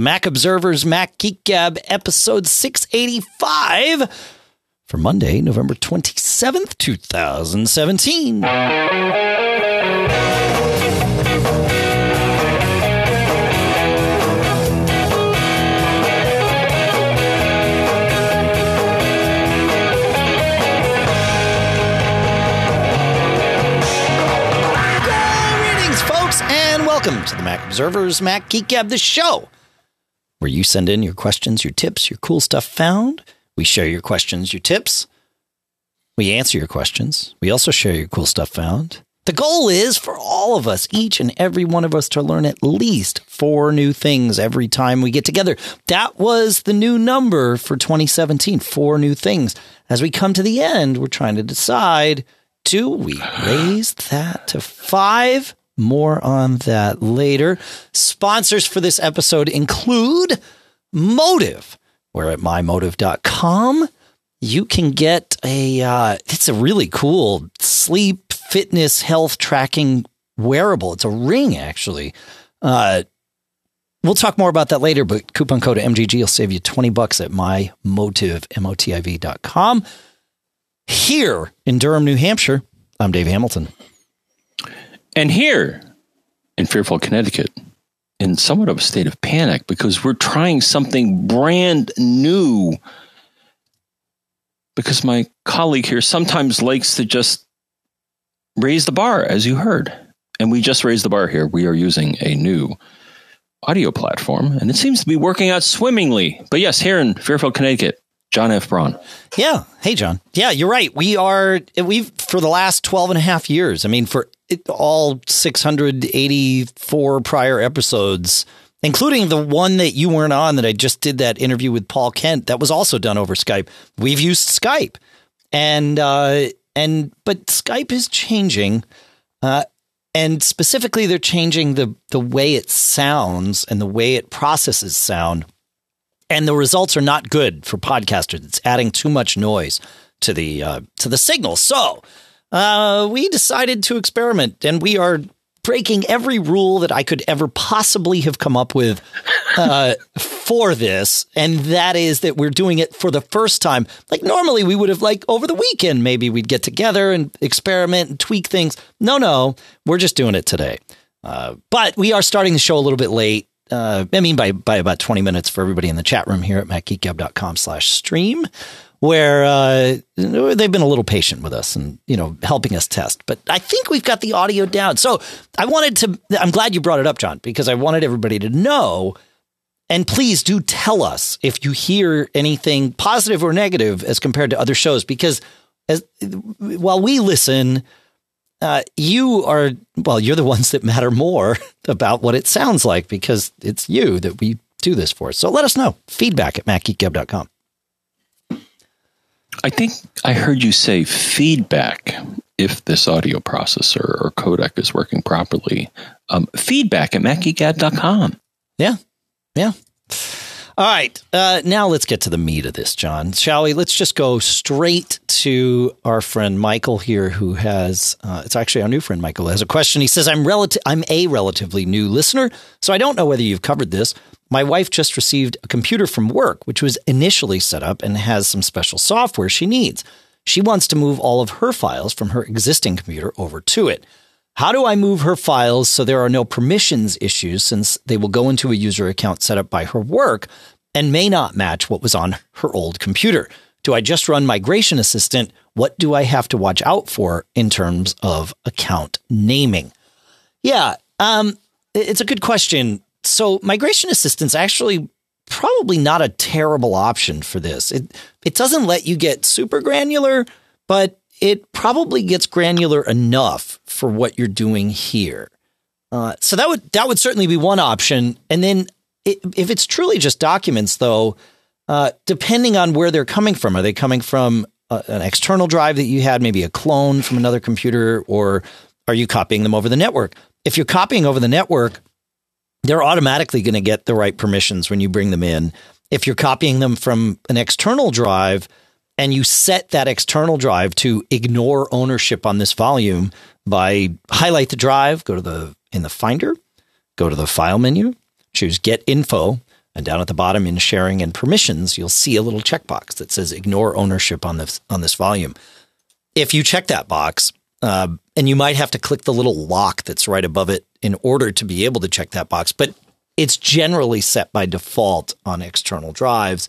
the Mac Observer's Mac Geek Gab episode 685 for Monday, November 27th, 2017. Greetings, folks, and welcome to the Mac Observer's Mac Geek Gab, the show where you send in your questions, your tips, your cool stuff found. We share your questions, your tips. We answer your questions. We also share your cool stuff found. The goal is for all of us, each and every one of us, to learn at least four new things every time we get together. That was the new number for 2017 four new things. As we come to the end, we're trying to decide do we raise that to five? More on that later. Sponsors for this episode include Motiv, where at mymotiv.com you can get a uh, it's a really cool sleep fitness health tracking wearable. It's a ring actually. Uh, we'll talk more about that later, but coupon code MGG will save you 20 bucks at mymotive. Here in Durham, New Hampshire, I'm Dave Hamilton. And here in Fairfield, Connecticut, in somewhat of a state of panic because we're trying something brand new. Because my colleague here sometimes likes to just raise the bar, as you heard. And we just raised the bar here. We are using a new audio platform, and it seems to be working out swimmingly. But yes, here in Fairfield, Connecticut, John F. Braun. Yeah. Hey, John. Yeah, you're right. We are, we've, for the last 12 and a half years, I mean, for it, all 684 prior episodes, including the one that you weren't on that I just did that interview with Paul Kent, that was also done over Skype. We've used Skype. And, uh, and, but Skype is changing. Uh, and specifically, they're changing the, the way it sounds and the way it processes sound and the results are not good for podcasters. It's adding too much noise to the uh, to the signal. So uh, we decided to experiment, and we are breaking every rule that I could ever possibly have come up with uh, for this, and that is that we're doing it for the first time. Like normally, we would have like over the weekend, maybe we'd get together and experiment and tweak things. No, no, we're just doing it today. Uh, but we are starting the show a little bit late uh, I mean, by, by about 20 minutes for everybody in the chat room here at macgeekgab.com slash stream, where uh, they've been a little patient with us and, you know, helping us test. But I think we've got the audio down. So I wanted to, I'm glad you brought it up, John, because I wanted everybody to know. And please do tell us if you hear anything positive or negative as compared to other shows, because as while we listen, uh, you are well you're the ones that matter more about what it sounds like because it's you that we do this for so let us know feedback at macgeekgab.com I think I heard you say feedback if this audio processor or codec is working properly. Um, feedback at macgeekgab.com. Yeah. Yeah. All right. Uh, now let's get to the meat of this, John. Shall we? Let's just go straight to our friend Michael here, who has, uh, it's actually our new friend Michael, has a question. He says, I'm, relative, I'm a relatively new listener, so I don't know whether you've covered this. My wife just received a computer from work, which was initially set up and has some special software she needs. She wants to move all of her files from her existing computer over to it. How do I move her files so there are no permissions issues since they will go into a user account set up by her work and may not match what was on her old computer? Do I just run Migration Assistant? What do I have to watch out for in terms of account naming? Yeah, um, it's a good question. So, Migration Assistant's actually probably not a terrible option for this. It it doesn't let you get super granular, but it probably gets granular enough for what you're doing here. Uh, so that would that would certainly be one option. And then it, if it's truly just documents, though, uh, depending on where they're coming from, are they coming from a, an external drive that you had, maybe a clone from another computer, or are you copying them over the network? If you're copying over the network, they're automatically going to get the right permissions when you bring them in. If you're copying them from an external drive, and you set that external drive to ignore ownership on this volume by highlight the drive, go to the in the finder, go to the file menu, choose get info, And down at the bottom in sharing and permissions, you'll see a little checkbox that says ignore ownership on this on this volume. If you check that box, uh, and you might have to click the little lock that's right above it in order to be able to check that box, but it's generally set by default on external drives.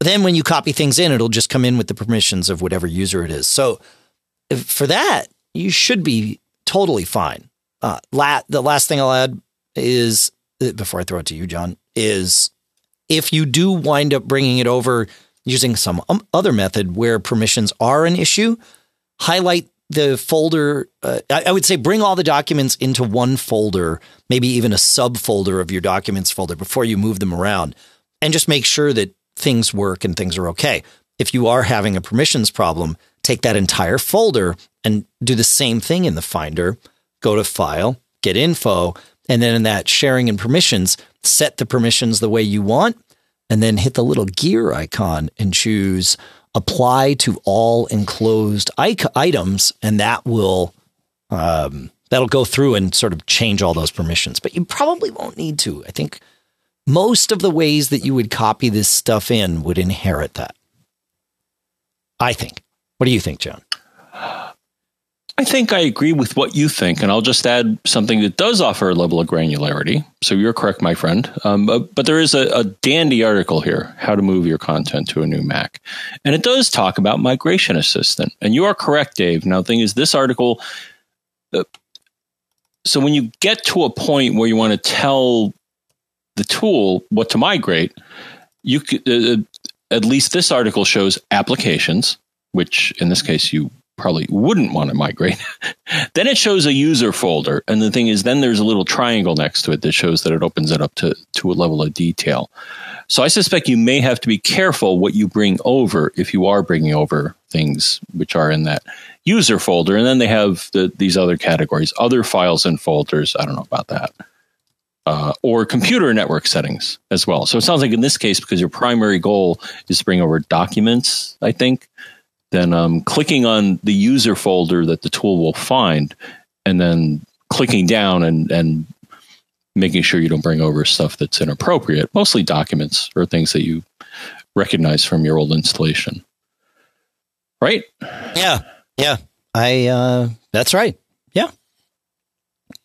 Then when you copy things in, it'll just come in with the permissions of whatever user it is. So for that, you should be totally fine. Uh, la- the last thing I'll add is uh, before I throw it to you, John, is if you do wind up bringing it over using some um, other method where permissions are an issue, highlight the folder. Uh, I, I would say bring all the documents into one folder, maybe even a subfolder of your documents folder before you move them around, and just make sure that things work and things are okay. If you are having a permissions problem, take that entire folder and do the same thing in the Finder. Go to File, get Info, and then in that sharing and permissions, set the permissions the way you want, and then hit the little gear icon and choose apply to all enclosed items, and that will um, that'll go through and sort of change all those permissions. But you probably won't need to. I think most of the ways that you would copy this stuff in would inherit that. I think. What do you think, John? I think I agree with what you think, and I'll just add something that does offer a level of granularity. So you're correct, my friend. Um, but, but, there is a, a, dandy article here, How to Move Your Content to a New Mac. And it does talk about Migration Assistant. And you are correct, Dave. Now, the thing is, this article, uh, so when you get to a point where you want to tell the tool what to migrate, you could, uh, uh at least this article shows applications, which in this case you probably wouldn't want to migrate. then it shows a user folder. And the thing is, then there's a little triangle next to it that shows that it opens it up to, to a level of detail. So I suspect you may have to be careful what you bring over if you are bringing over things which are in that user folder. And then they have the, these other categories, other files and folders. I don't know about that. Uh, or computer network settings as well. So it sounds like in this case, because your primary goal is to bring over documents, I think, then um, clicking on the user folder that the tool will find, and then clicking down and, and making sure you don't bring over stuff that's inappropriate, mostly documents or things that you recognize from your old installation. Right? Yeah. Yeah. I uh that's right. Yeah.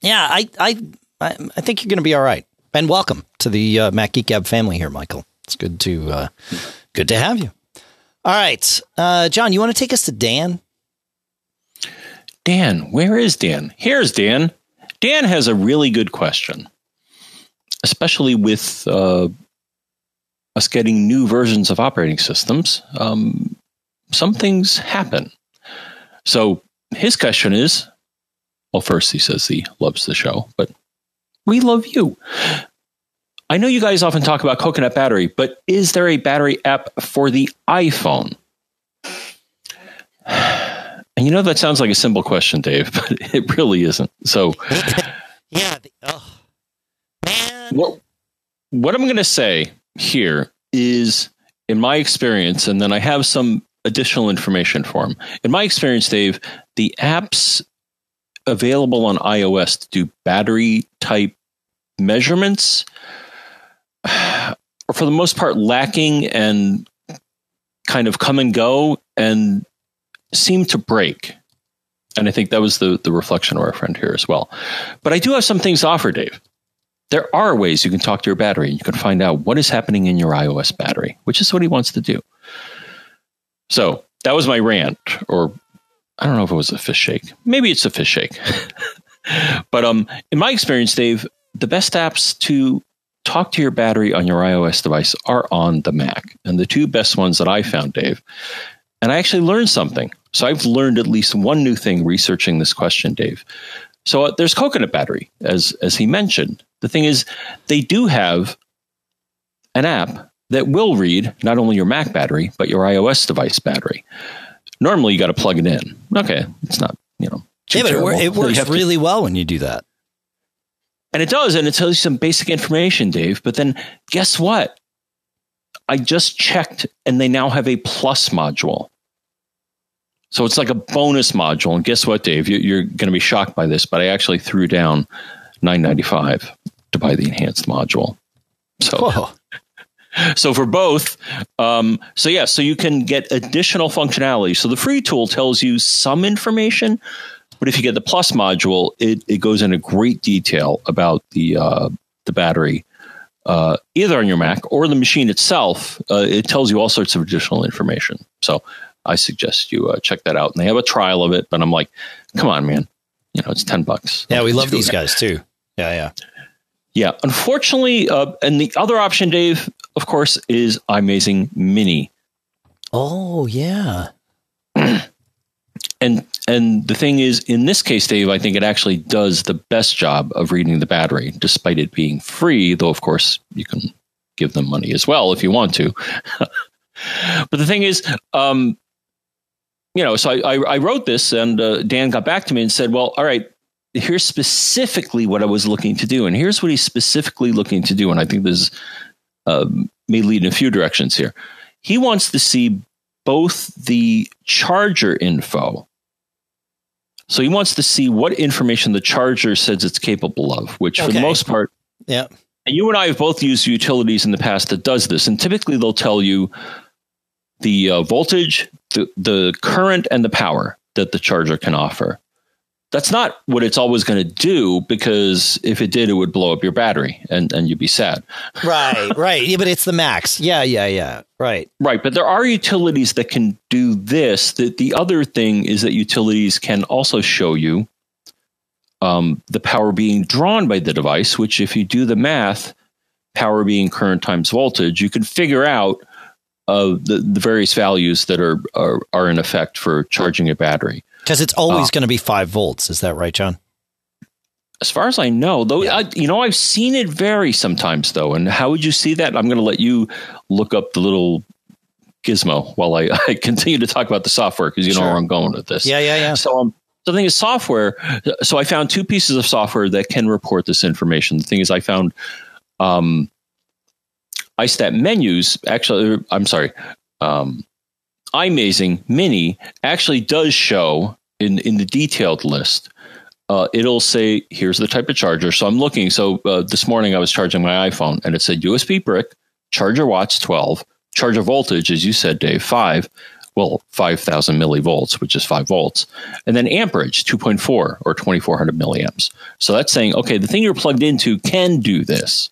Yeah, I I I, I think you're going to be all right. And welcome to the uh, Mac Geek Gab family here, Michael. It's good to uh good to have you. All right. Uh, John, you want to take us to Dan? Dan, where is Dan? Here's Dan. Dan has a really good question, especially with uh, us getting new versions of operating systems. Um, some things happen. So his question is well, first, he says he loves the show, but we love you. I know you guys often talk about Coconut Battery, but is there a battery app for the iPhone? And you know that sounds like a simple question, Dave, but it really isn't. So, yeah, the, oh, man. What what I'm going to say here is, in my experience, and then I have some additional information for him. In my experience, Dave, the apps available on iOS to do battery type measurements are for the most part lacking and kind of come and go and seem to break. And I think that was the, the reflection of our friend here as well. But I do have some things to offer, Dave. There are ways you can talk to your battery and you can find out what is happening in your iOS battery, which is what he wants to do. So that was my rant, or I don't know if it was a fish shake. Maybe it's a fish shake. but um, in my experience, Dave, the best apps to talk to your battery on your iOS device are on the Mac. And the two best ones that I found, Dave, and I actually learned something. So I've learned at least one new thing researching this question, Dave. So uh, there's Coconut Battery, as as he mentioned. The thing is, they do have an app that will read not only your Mac battery but your iOS device battery. Normally, you got to plug it in. Okay, it's not you know. Yeah, but it, it works really to, well when you do that. And it does, and it tells you some basic information, Dave. But then guess what? I just checked and they now have a plus module. So it's like a bonus module. And guess what, Dave? You're going to be shocked by this, but I actually threw down 995 to buy the enhanced module. So, Whoa. so for both, um, so yeah, so you can get additional functionality. So the free tool tells you some information, but if you get the plus module, it, it goes into great detail about the uh, the battery, uh, either on your Mac or the machine itself. Uh, it tells you all sorts of additional information. So I suggest you uh, check that out. And they have a trial of it, but I'm like, come on, man, you know, it's ten bucks. Yeah, we love these guys too. Yeah, yeah. Yeah, unfortunately, uh, and the other option, Dave, of course, is iMazing Mini. Oh yeah. And and the thing is, in this case, Dave, I think it actually does the best job of reading the battery, despite it being free. Though, of course, you can give them money as well if you want to. but the thing is, um, you know, so I, I, I wrote this, and uh, Dan got back to me and said, "Well, all right, here's specifically what I was looking to do, and here's what he's specifically looking to do. And I think this uh, may lead in a few directions here. He wants to see both the charger info. So he wants to see what information the charger says it's capable of, which okay. for the most part, yeah. And you and I have both used utilities in the past that does this, and typically they'll tell you the uh, voltage, the the current, and the power that the charger can offer that's not what it's always going to do because if it did, it would blow up your battery and, and you'd be sad. right, right. Yeah, but it's the max. Yeah, yeah, yeah. Right. Right. But there are utilities that can do this. The, the other thing is that utilities can also show you um, the power being drawn by the device, which, if you do the math, power being current times voltage, you can figure out uh, the, the various values that are, are, are in effect for charging a battery. Because it's always uh, going to be five volts. Is that right, John? As far as I know, though, yeah. I, you know, I've seen it vary sometimes, though. And how would you see that? I'm going to let you look up the little gizmo while I, I continue to talk about the software because you sure. know where I'm going with this. Yeah, yeah, yeah. So, um, the thing is, software. So I found two pieces of software that can report this information. The thing is, I found um, iStat menus. Actually, I'm sorry. Um, iMazing Mini actually does show in in the detailed list. Uh, it'll say here's the type of charger. So I'm looking. So uh, this morning I was charging my iPhone, and it said USB brick, charger watts 12, charger voltage, as you said, Dave, five. Well, 5,000 millivolts, which is five volts, and then amperage 2.4 or 2,400 milliamps. So that's saying, okay, the thing you're plugged into can do this.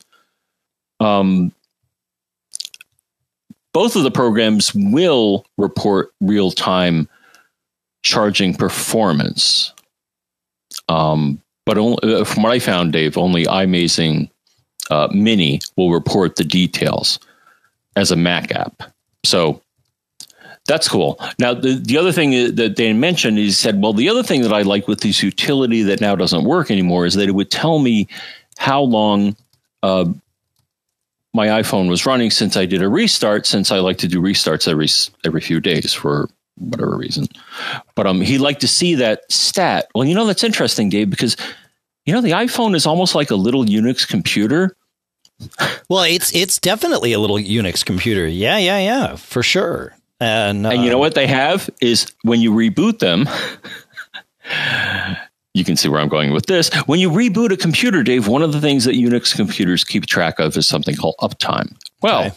Um, both of the programs will report real time charging performance. Um, but only, uh, from what I found, Dave, only iMazing uh, Mini will report the details as a Mac app. So that's cool. Now, the, the other thing that Dan mentioned, he said, well, the other thing that I like with this utility that now doesn't work anymore is that it would tell me how long uh, my iPhone was running since I did a restart, since I like to do restarts every every few days for whatever reason. But um, he liked to see that stat. Well, you know that's interesting, Dave, because you know the iPhone is almost like a little Unix computer. Well, it's it's definitely a little Unix computer. Yeah, yeah, yeah, for sure. And, uh, and you know what they have is when you reboot them, you can see where I'm going with this. When you reboot a computer, Dave, one of the things that Unix computers keep track of is something called uptime. Well, okay.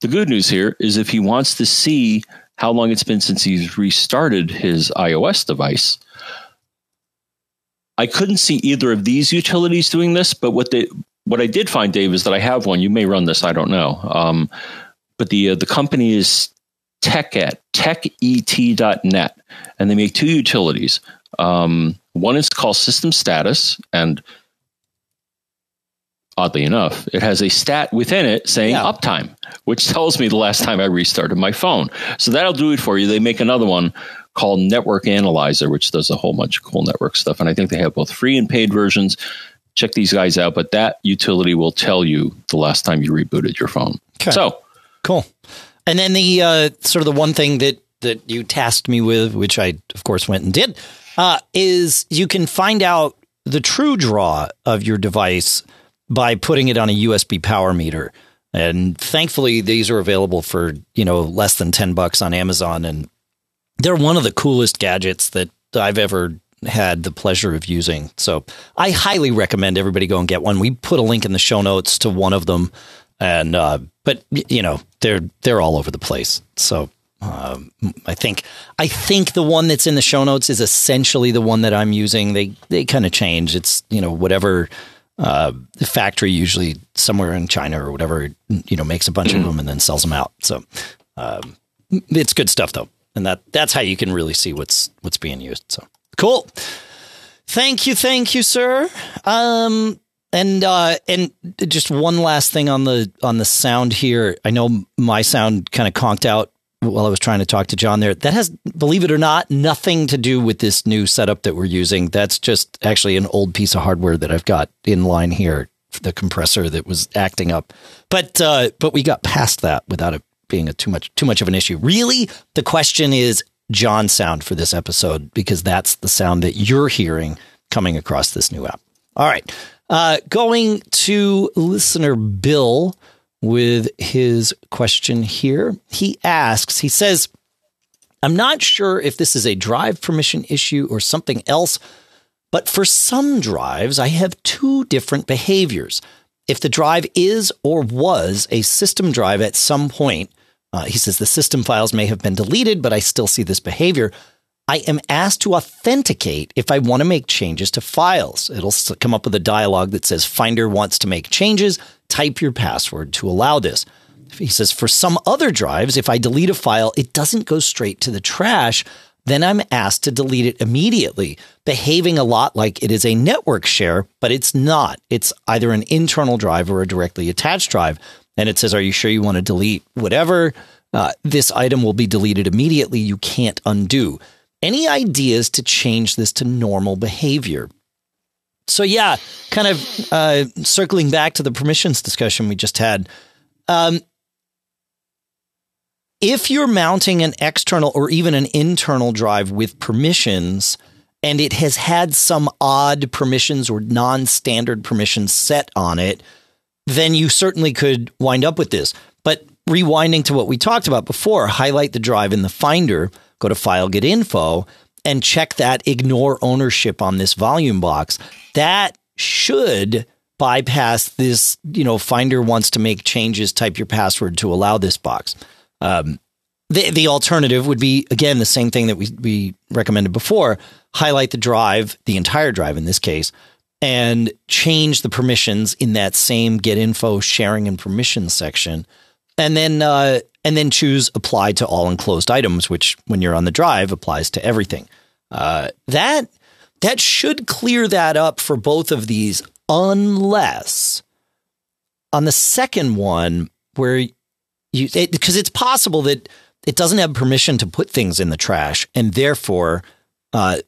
the good news here is if he wants to see how long it's been since he's restarted his iOS device, I couldn't see either of these utilities doing this, but what they what I did find, Dave, is that I have one. You may run this, I don't know. Um, but the uh, the company is TechEt, techet.net, and they make two utilities. Um, one is called System Status, and oddly enough, it has a stat within it saying yeah. uptime, which tells me the last time I restarted my phone. So that'll do it for you. They make another one called Network Analyzer, which does a whole bunch of cool network stuff. And I think they have both free and paid versions. Check these guys out, but that utility will tell you the last time you rebooted your phone. Okay. So cool. And then the uh, sort of the one thing that that you tasked me with, which I of course went and did, uh, is you can find out the true draw of your device by putting it on a USB power meter. And thankfully, these are available for you know less than ten bucks on Amazon, and they're one of the coolest gadgets that I've ever had the pleasure of using. So I highly recommend everybody go and get one. We put a link in the show notes to one of them, and uh, but you know they're they're all over the place. So um, I think I think the one that's in the show notes is essentially the one that I'm using. They they kind of change. It's you know whatever uh, factory usually somewhere in China or whatever you know makes a bunch of them and then sells them out. So um, it's good stuff though, and that that's how you can really see what's what's being used. So cool. Thank you, thank you, sir. Um, and uh, and just one last thing on the on the sound here. I know my sound kind of conked out while I was trying to talk to John there. That has, believe it or not, nothing to do with this new setup that we're using. That's just actually an old piece of hardware that I've got in line here, the compressor that was acting up. But uh, but we got past that without it being a too much too much of an issue. Really, the question is John sound for this episode because that's the sound that you're hearing coming across this new app. All right. Uh, going to listener Bill with his question here. He asks, he says, I'm not sure if this is a drive permission issue or something else, but for some drives, I have two different behaviors. If the drive is or was a system drive at some point, uh, he says the system files may have been deleted, but I still see this behavior. I am asked to authenticate if I want to make changes to files. It'll come up with a dialog that says Finder wants to make changes. Type your password to allow this. He says for some other drives, if I delete a file, it doesn't go straight to the trash. Then I'm asked to delete it immediately, behaving a lot like it is a network share, but it's not. It's either an internal drive or a directly attached drive. And it says, Are you sure you want to delete whatever? Uh, this item will be deleted immediately. You can't undo. Any ideas to change this to normal behavior? So, yeah, kind of uh, circling back to the permissions discussion we just had. Um, if you're mounting an external or even an internal drive with permissions and it has had some odd permissions or non standard permissions set on it, then you certainly could wind up with this. But rewinding to what we talked about before, highlight the drive in the Finder go to File Get Info and check that ignore ownership on this volume box. That should bypass this, you know, Finder wants to make changes, type your password to allow this box. Um, the, the alternative would be, again, the same thing that we, we recommended before highlight the drive, the entire drive in this case, and change the permissions in that same get info sharing and permissions section. And then uh, and then choose apply to all enclosed items, which when you're on the drive applies to everything. Uh, that that should clear that up for both of these, unless on the second one where you because it, it's possible that it doesn't have permission to put things in the trash, and therefore uh,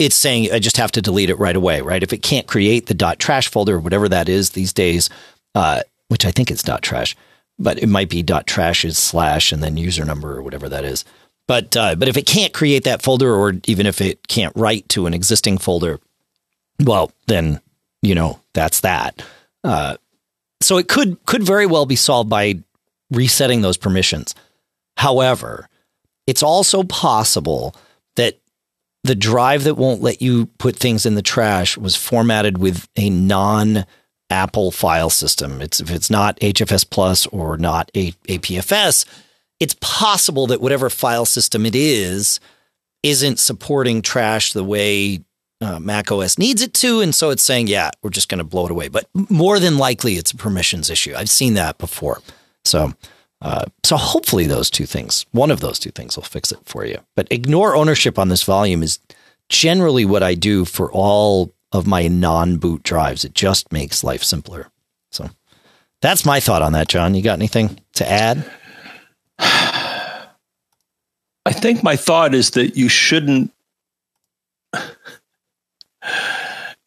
it's saying I just have to delete it right away, right? If it can't create the dot trash folder or whatever that is these days, uh, which I think it's dot trash, but it might be dot trashes slash and then user number or whatever that is. But uh, but if it can't create that folder, or even if it can't write to an existing folder, well, then you know that's that. Uh, so it could could very well be solved by resetting those permissions. However, it's also possible that the drive that won't let you put things in the trash was formatted with a non Apple file system. It's if it's not HFS Plus or not a, APFS, it's possible that whatever file system it is isn't supporting trash the way uh, Mac OS needs it to, and so it's saying, yeah, we're just going to blow it away. But more than likely, it's a permissions issue. I've seen that before. So, uh, so hopefully, those two things, one of those two things, will fix it for you. But ignore ownership on this volume is generally what I do for all of my non-boot drives. It just makes life simpler. So that's my thought on that, John. You got anything to add? I think my thought is that you shouldn't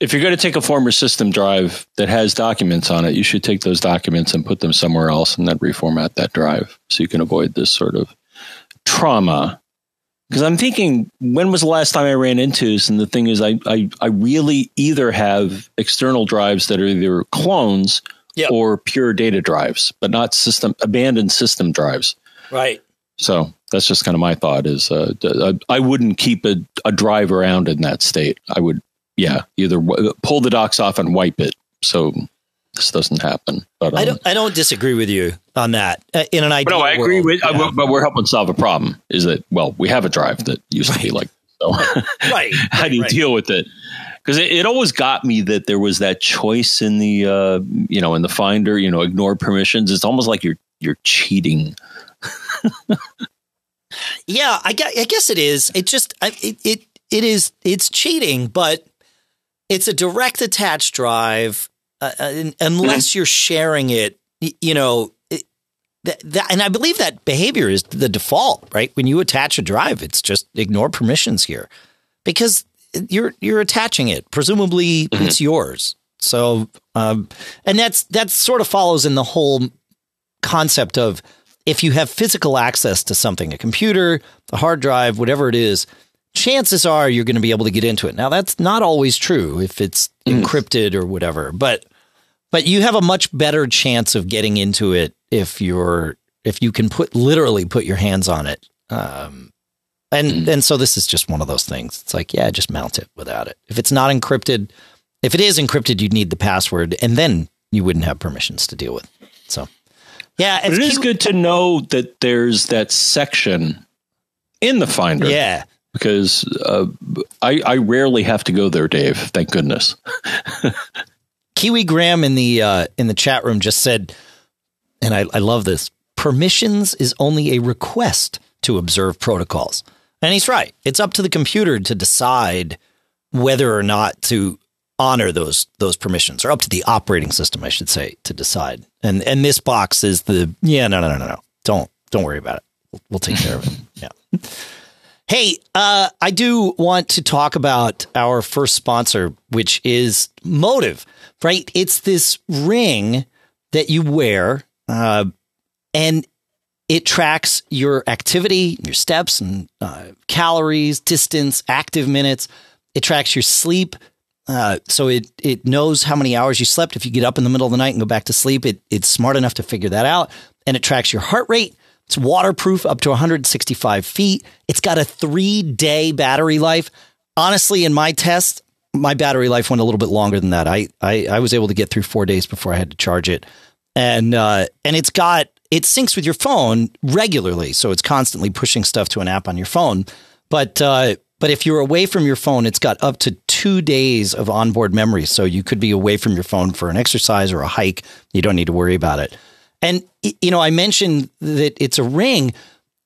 if you're going to take a former system drive that has documents on it, you should take those documents and put them somewhere else and then reformat that drive so you can avoid this sort of trauma because I'm thinking, when was the last time I ran into this? And the thing is, I, I, I really either have external drives that are either clones yep. or pure data drives, but not system abandoned system drives. Right. So that's just kind of my thought is uh, I wouldn't keep a, a drive around in that state. I would, yeah, either w- pull the docks off and wipe it. So this doesn't happen. But um, I don't. I don't disagree with you on that. Uh, in an ideal, no, I agree world, with. Yeah. Uh, but we're helping solve a problem. Is that well? We have a drive that used right. to be like so. right. How do you right. deal with it? Because it, it, always got me that there was that choice in the uh, you know in the Finder. You know, ignore permissions. It's almost like you're you're cheating. yeah, I guess, I guess it is. It just it, it it is it's cheating, but it's a direct attached drive uh, uh unless mm-hmm. you're sharing it, you know, it, that, that, and I believe that behavior is the default, right? When you attach a drive, it's just ignore permissions here because you're you're attaching it. Presumably, mm-hmm. it's yours. So, um, and that's that sort of follows in the whole concept of if you have physical access to something, a computer, a hard drive, whatever it is, chances are you're going to be able to get into it. Now, that's not always true if it's mm. encrypted or whatever, but but you have a much better chance of getting into it if you're if you can put literally put your hands on it. Um, and mm. and so this is just one of those things. It's like, yeah, just mount it without it. If it's not encrypted, if it is encrypted, you'd need the password, and then you wouldn't have permissions to deal with. So, yeah, it is good to know that there's that section in the Finder. Yeah, because uh, I, I rarely have to go there, Dave. Thank goodness. Kiwi Graham in the uh, in the chat room just said, and I, I love this. Permissions is only a request to observe protocols, and he's right. It's up to the computer to decide whether or not to honor those those permissions, or up to the operating system, I should say, to decide. And and this box is the yeah no no no no no don't don't worry about it. We'll, we'll take care of it. Yeah. Hey, uh, I do want to talk about our first sponsor, which is Motiv right? It's this ring that you wear, uh, and it tracks your activity, your steps, and uh, calories, distance, active minutes. It tracks your sleep. Uh, so it it knows how many hours you slept. If you get up in the middle of the night and go back to sleep, it it's smart enough to figure that out. And it tracks your heart rate. It's waterproof up to 165 feet. It's got a three day battery life. Honestly, in my test, my battery life went a little bit longer than that. I, I, I was able to get through four days before I had to charge it. And, uh, and it's got, it syncs with your phone regularly. So it's constantly pushing stuff to an app on your phone. But, uh, but if you're away from your phone, it's got up to two days of onboard memory. So you could be away from your phone for an exercise or a hike. You don't need to worry about it. And, you know, I mentioned that it's a ring.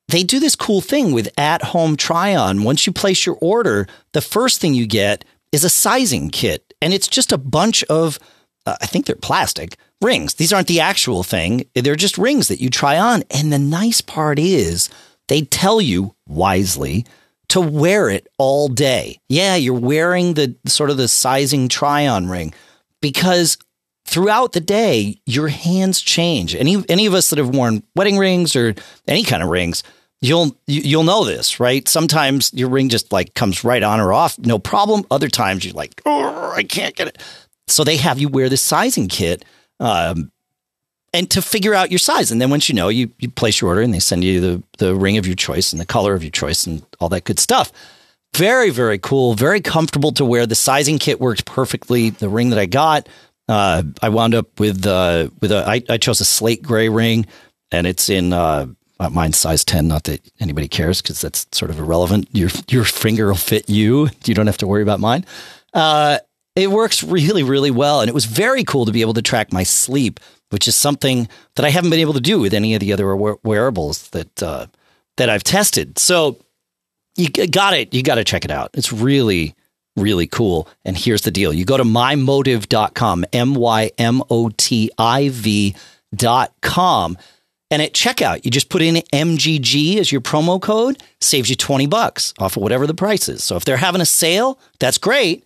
They do this cool thing with at home try on. Once you place your order, the first thing you get is a sizing kit, and it's just a bunch of, uh, I think they're plastic rings. These aren't the actual thing, they're just rings that you try on. And the nice part is they tell you wisely to wear it all day. Yeah, you're wearing the sort of the sizing try on ring because throughout the day, your hands change. Any any of us that have worn wedding rings or any kind of rings, you'll you'll know this, right? Sometimes your ring just like comes right on or off, no problem. Other times you're like, oh, I can't get it. So they have you wear this sizing kit, um, and to figure out your size. And then once you know, you you place your order, and they send you the the ring of your choice and the color of your choice and all that good stuff. Very very cool, very comfortable to wear. The sizing kit worked perfectly. The ring that I got. Uh, I wound up with uh, with a. I, I chose a slate gray ring, and it's in uh, uh, mine's size 10 not that anybody cares because that's sort of irrelevant. Your your finger will fit you. You don't have to worry about mine. Uh, it works really really well and it was very cool to be able to track my sleep which is something that i haven't been able to do with any of the other wearables that uh, that i've tested. So you got it. You got to check it out. It's really really cool. And here's the deal. You go to mymotiv.com m-y-m-o-t-i-v dot com and at checkout, you just put in MGG as your promo code, saves you 20 bucks off of whatever the price is. So if they're having a sale, that's great.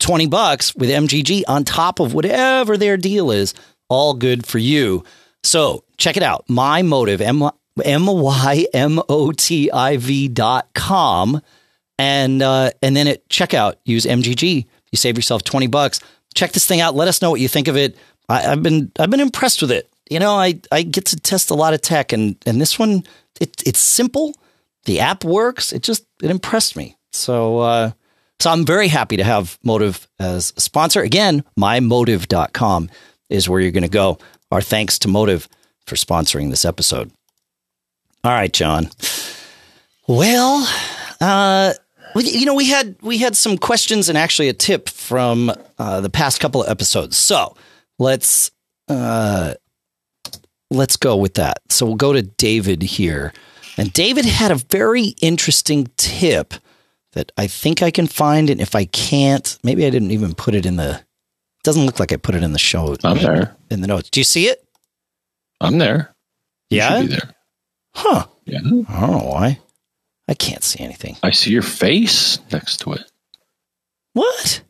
20 bucks with MGG on top of whatever their deal is, all good for you. So check it out. My Motiv, M Y M O T I V dot com. And, uh, and then at checkout, use MGG. You save yourself 20 bucks. Check this thing out. Let us know what you think of it. I, I've been, I've been impressed with it you know, I, I get to test a lot of tech and, and this one, it, it's simple. The app works. It just, it impressed me. So, uh, so I'm very happy to have Motiv as a sponsor. Again, mymotiv.com is where you're going to go. Our thanks to Motiv for sponsoring this episode. All right, John. Well, uh, you know, we had we had some questions and actually a tip from uh, the past couple of episodes. So let's uh, let's go with that. So we'll go to David here, and David had a very interesting tip that I think I can find, and if I can't, maybe I didn't even put it in the. It doesn't look like I put it in the show. I'm there in the notes. Do you see it? I'm there. You yeah. there. Huh. Yeah. Oh, I don't know why. I can't see anything. I see your face next to it. What?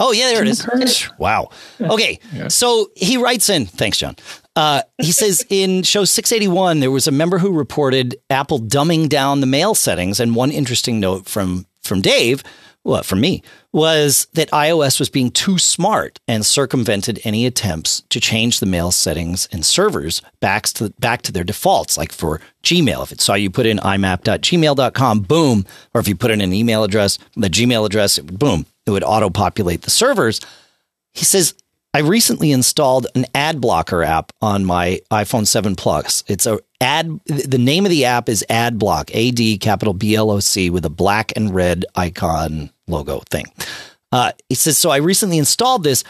Oh, yeah, there it is. Wow. Okay. Yeah. So he writes in, thanks, John. Uh, he says in show 681, there was a member who reported Apple dumbing down the mail settings. And one interesting note from, from Dave well, for me, was that iOS was being too smart and circumvented any attempts to change the mail settings and servers back to back to their defaults. Like for Gmail, if it saw you put in imap.gmail.com, boom, or if you put in an email address, the Gmail address, boom, it would auto populate the servers. He says I recently installed an ad blocker app on my iPhone 7 Plus. It's a ad the name of the app is Ad Block, A D capital B L O C with a black and red icon logo thing. Uh, he says, so I recently installed this,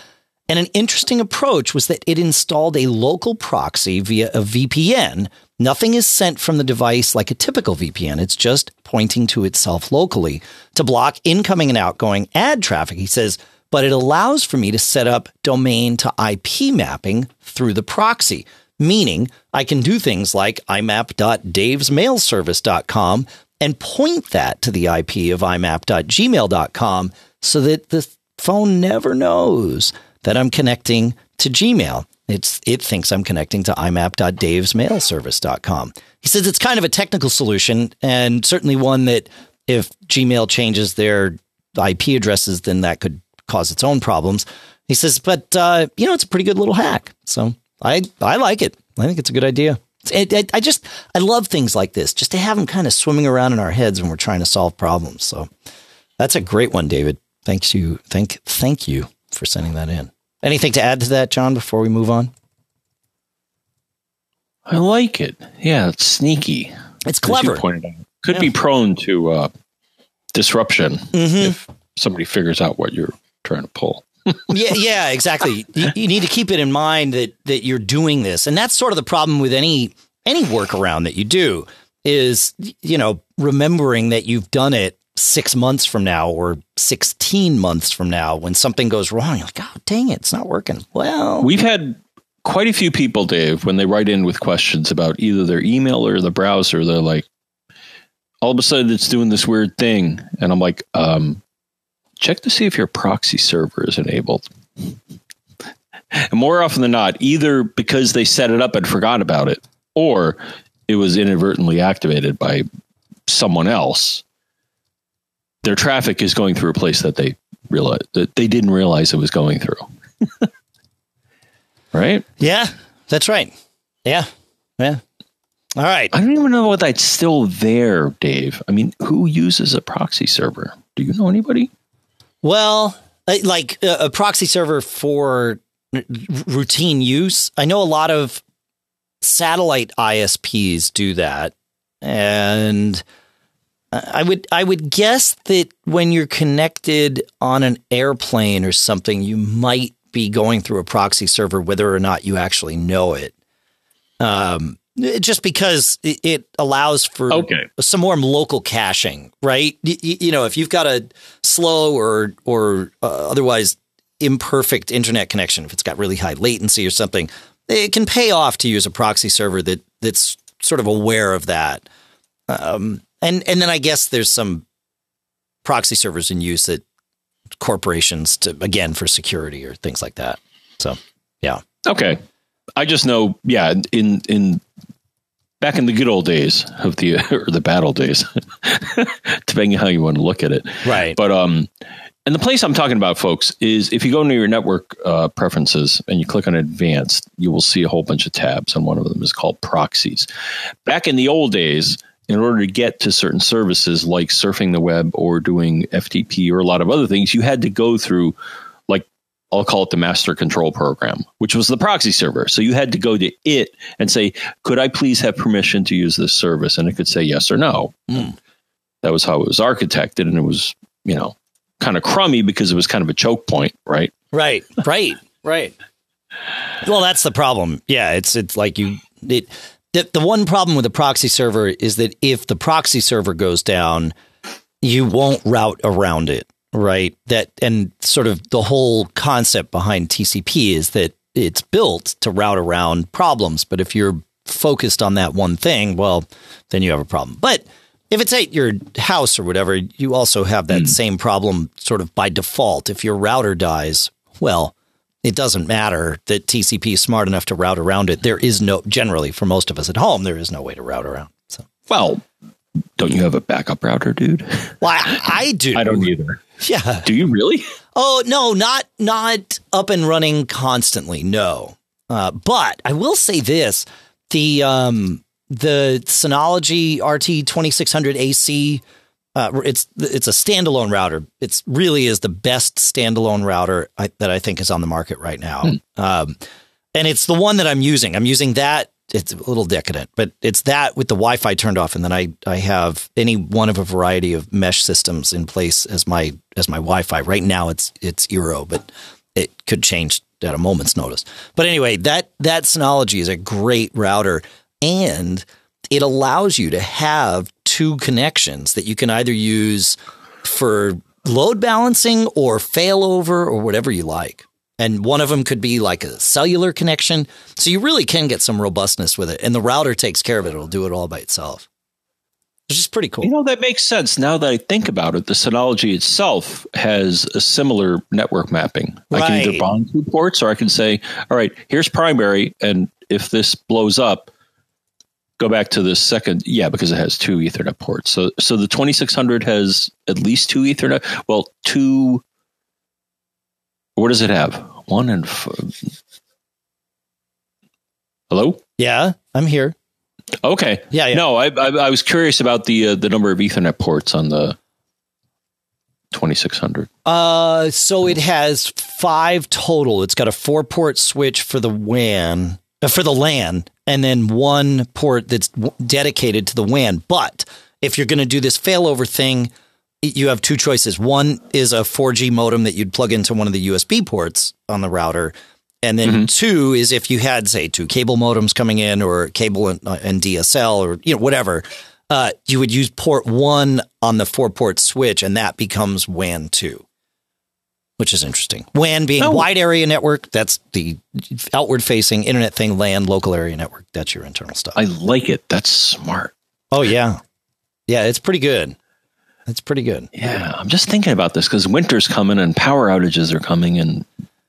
and an interesting approach was that it installed a local proxy via a VPN. Nothing is sent from the device like a typical VPN. It's just pointing to itself locally to block incoming and outgoing ad traffic. He says, but it allows for me to set up domain to IP mapping through the proxy, meaning I can do things like imap.davesmailservice.com and point that to the IP of imap.gmail.com so that the phone never knows that I'm connecting to Gmail. It's, it thinks I'm connecting to imap.davesmailservice.com. He says it's kind of a technical solution and certainly one that if Gmail changes their IP addresses, then that could cause its own problems. He says, but uh, you know, it's a pretty good little hack. So I I like it. I think it's a good idea. It, it, I just I love things like this, just to have them kind of swimming around in our heads when we're trying to solve problems. So that's a great one, David. Thanks you. Thank thank you for sending that in. Anything to add to that, John? Before we move on, I like it. Yeah, it's sneaky. It's clever. pointed out. Could yeah. be prone to uh, disruption mm-hmm. if somebody figures out what you're trying to pull. Yeah, yeah, exactly. You, you, need to keep it in mind that that you're doing this, and that's sort of the problem with any any workaround that you do is you know remembering that you've done it six months from now or 16 months from now when something goes wrong. You're like oh dang it it's not working. Well we've had quite a few people dave when they write in with questions about either their email or the browser they're like all of a sudden it's doing this weird thing. And i'm like um, check to see if your proxy server is enabled. and more often than not, either because they set it up and forgot about it, or it was inadvertently activated by someone else. Their traffic is going through a place that they realize that they didn't realize it was going through. right? Yeah, that's right. Yeah. Yeah. All right. I don't even know what that's still there, Dave. I mean, who uses a proxy server? Do you know anybody? Well, like a proxy server for routine use. I know a lot of satellite ISPs do that, and I would I would guess that when you're connected on an airplane or something, you might be going through a proxy server, whether or not you actually know it. Um, just because it allows for okay. some more local caching, right? You, you, know, if you've got a slow or or uh, otherwise imperfect internet connection, if it's got really high latency or something, it can pay off to use a proxy server that that's sort of aware of that. Um, and and then I guess there's some proxy servers in use at corporations to again for security or things like that. So yeah. Okay. I just know, yeah, in in back in the good old days of the or the battle days, depending on how you want to look at it. Right. But um, and the place I'm talking about, folks, is if you go into your network uh, preferences and you click on advanced, you will see a whole bunch of tabs, and one of them is called proxies. Back in the old days, in order to get to certain services like surfing the web or doing FTP or a lot of other things, you had to go through I'll call it the master control program, which was the proxy server. So you had to go to it and say, "Could I please have permission to use this service?" And it could say yes or no. Mm. That was how it was architected, and it was you know kind of crummy because it was kind of a choke point, right? Right, right, right. Well, that's the problem. Yeah, it's it's like you it the, the one problem with the proxy server is that if the proxy server goes down, you won't route around it, right? That and sort of the whole concept behind TCP is that it's built to route around problems, but if you're focused on that one thing, well, then you have a problem. But if it's at your house or whatever, you also have that mm. same problem sort of by default. If your router dies, well, it doesn't matter that TCP is smart enough to route around it. There is no, generally, for most of us at home, there is no way to route around. So, well, don't you have a backup router, dude? Well, I, I do. I don't either. Yeah. Do you really? Oh no, not not up and running constantly. No, uh, but I will say this: the um, the Synology RT twenty six hundred AC uh, it's it's a standalone router. It's really is the best standalone router I, that I think is on the market right now. Hmm. Um, and it's the one that I'm using. I'm using that. It's a little decadent, but it's that with the Wi-Fi turned off, and then I I have any one of a variety of mesh systems in place as my as my Wi-Fi. Right now, it's it's Eero, but it could change at a moment's notice. But anyway, that that Synology is a great router, and it allows you to have two connections that you can either use for load balancing or failover or whatever you like. And one of them could be like a cellular connection. So you really can get some robustness with it. And the router takes care of it. It'll do it all by itself. Which is pretty cool. You know, that makes sense. Now that I think about it, the Synology itself has a similar network mapping. Right. I can either bond two ports or I can say, all right, here's primary. And if this blows up, go back to the second yeah because it has two ethernet ports so so the 2600 has at least two ethernet well two what does it have? One and f- hello? Yeah i'm here. Okay. Yeah, yeah. no I, I, I was curious about the uh, the number of ethernet ports on the 2600 uh so it has five total. It's got a four port switch for the wan uh, for the LAN, and then one port that's dedicated to the WAN. But if you're going to do this failover thing, you have two choices. One is a 4G modem that you'd plug into one of the USB ports on the router. And then mm-hmm. two is if you had, say, two cable modems coming in or cable and, uh, and DSL or, you know, whatever, uh, you would use port one on the four port switch and that becomes WAN two which is interesting. WAN being oh. wide area network, that's the outward facing internet thing, LAN, local area network, that's your internal stuff. I like it. That's smart. Oh, yeah. Yeah, it's pretty good. It's pretty good. Yeah, I'm just thinking about this because winter's coming and power outages are coming and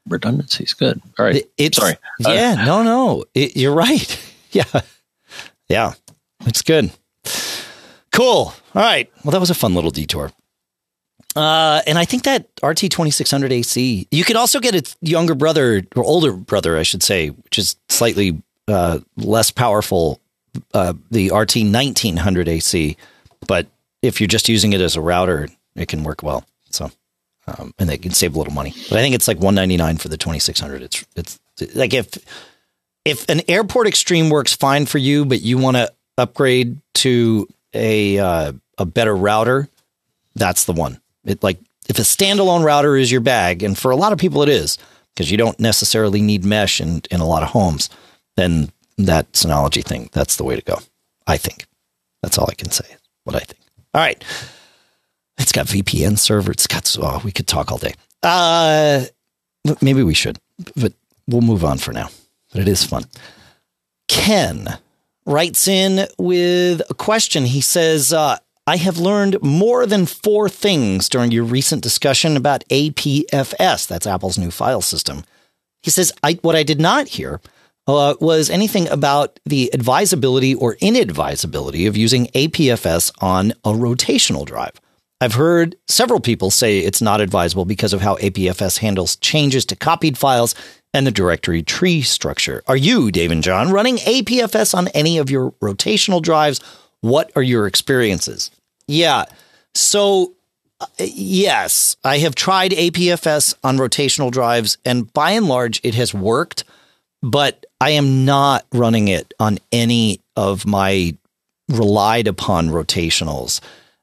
redundancy is good. All right. It's, Sorry. Yeah, uh, no, no. It, you're right. Yeah. Yeah. It's good. Cool. All right. Well, that was a fun little detour. Uh, and I think that RT twenty six hundred AC. You could also get its younger brother or older brother, I should say, which is slightly uh, less powerful. Uh, the RT nineteen hundred AC, but if you're just using it as a router, it can work well. So, um, and they can save a little money. But I think it's like one ninety nine for the twenty six hundred. It's it's like if if an airport extreme works fine for you, but you want to upgrade to a uh, a better router, that's the one. It like if a standalone router is your bag, and for a lot of people it is, because you don't necessarily need mesh in, in a lot of homes, then that Synology thing, that's the way to go. I think. That's all I can say. What I think. All right. It's got VPN server. It's got, oh, we could talk all day. Uh, maybe we should, but we'll move on for now. But it is fun. Ken writes in with a question. He says, uh, I have learned more than four things during your recent discussion about APFS. That's Apple's new file system. He says, I, What I did not hear uh, was anything about the advisability or inadvisability of using APFS on a rotational drive. I've heard several people say it's not advisable because of how APFS handles changes to copied files and the directory tree structure. Are you, Dave and John, running APFS on any of your rotational drives? What are your experiences? Yeah. So, uh, yes, I have tried APFS on rotational drives, and by and large, it has worked, but I am not running it on any of my relied upon rotationals.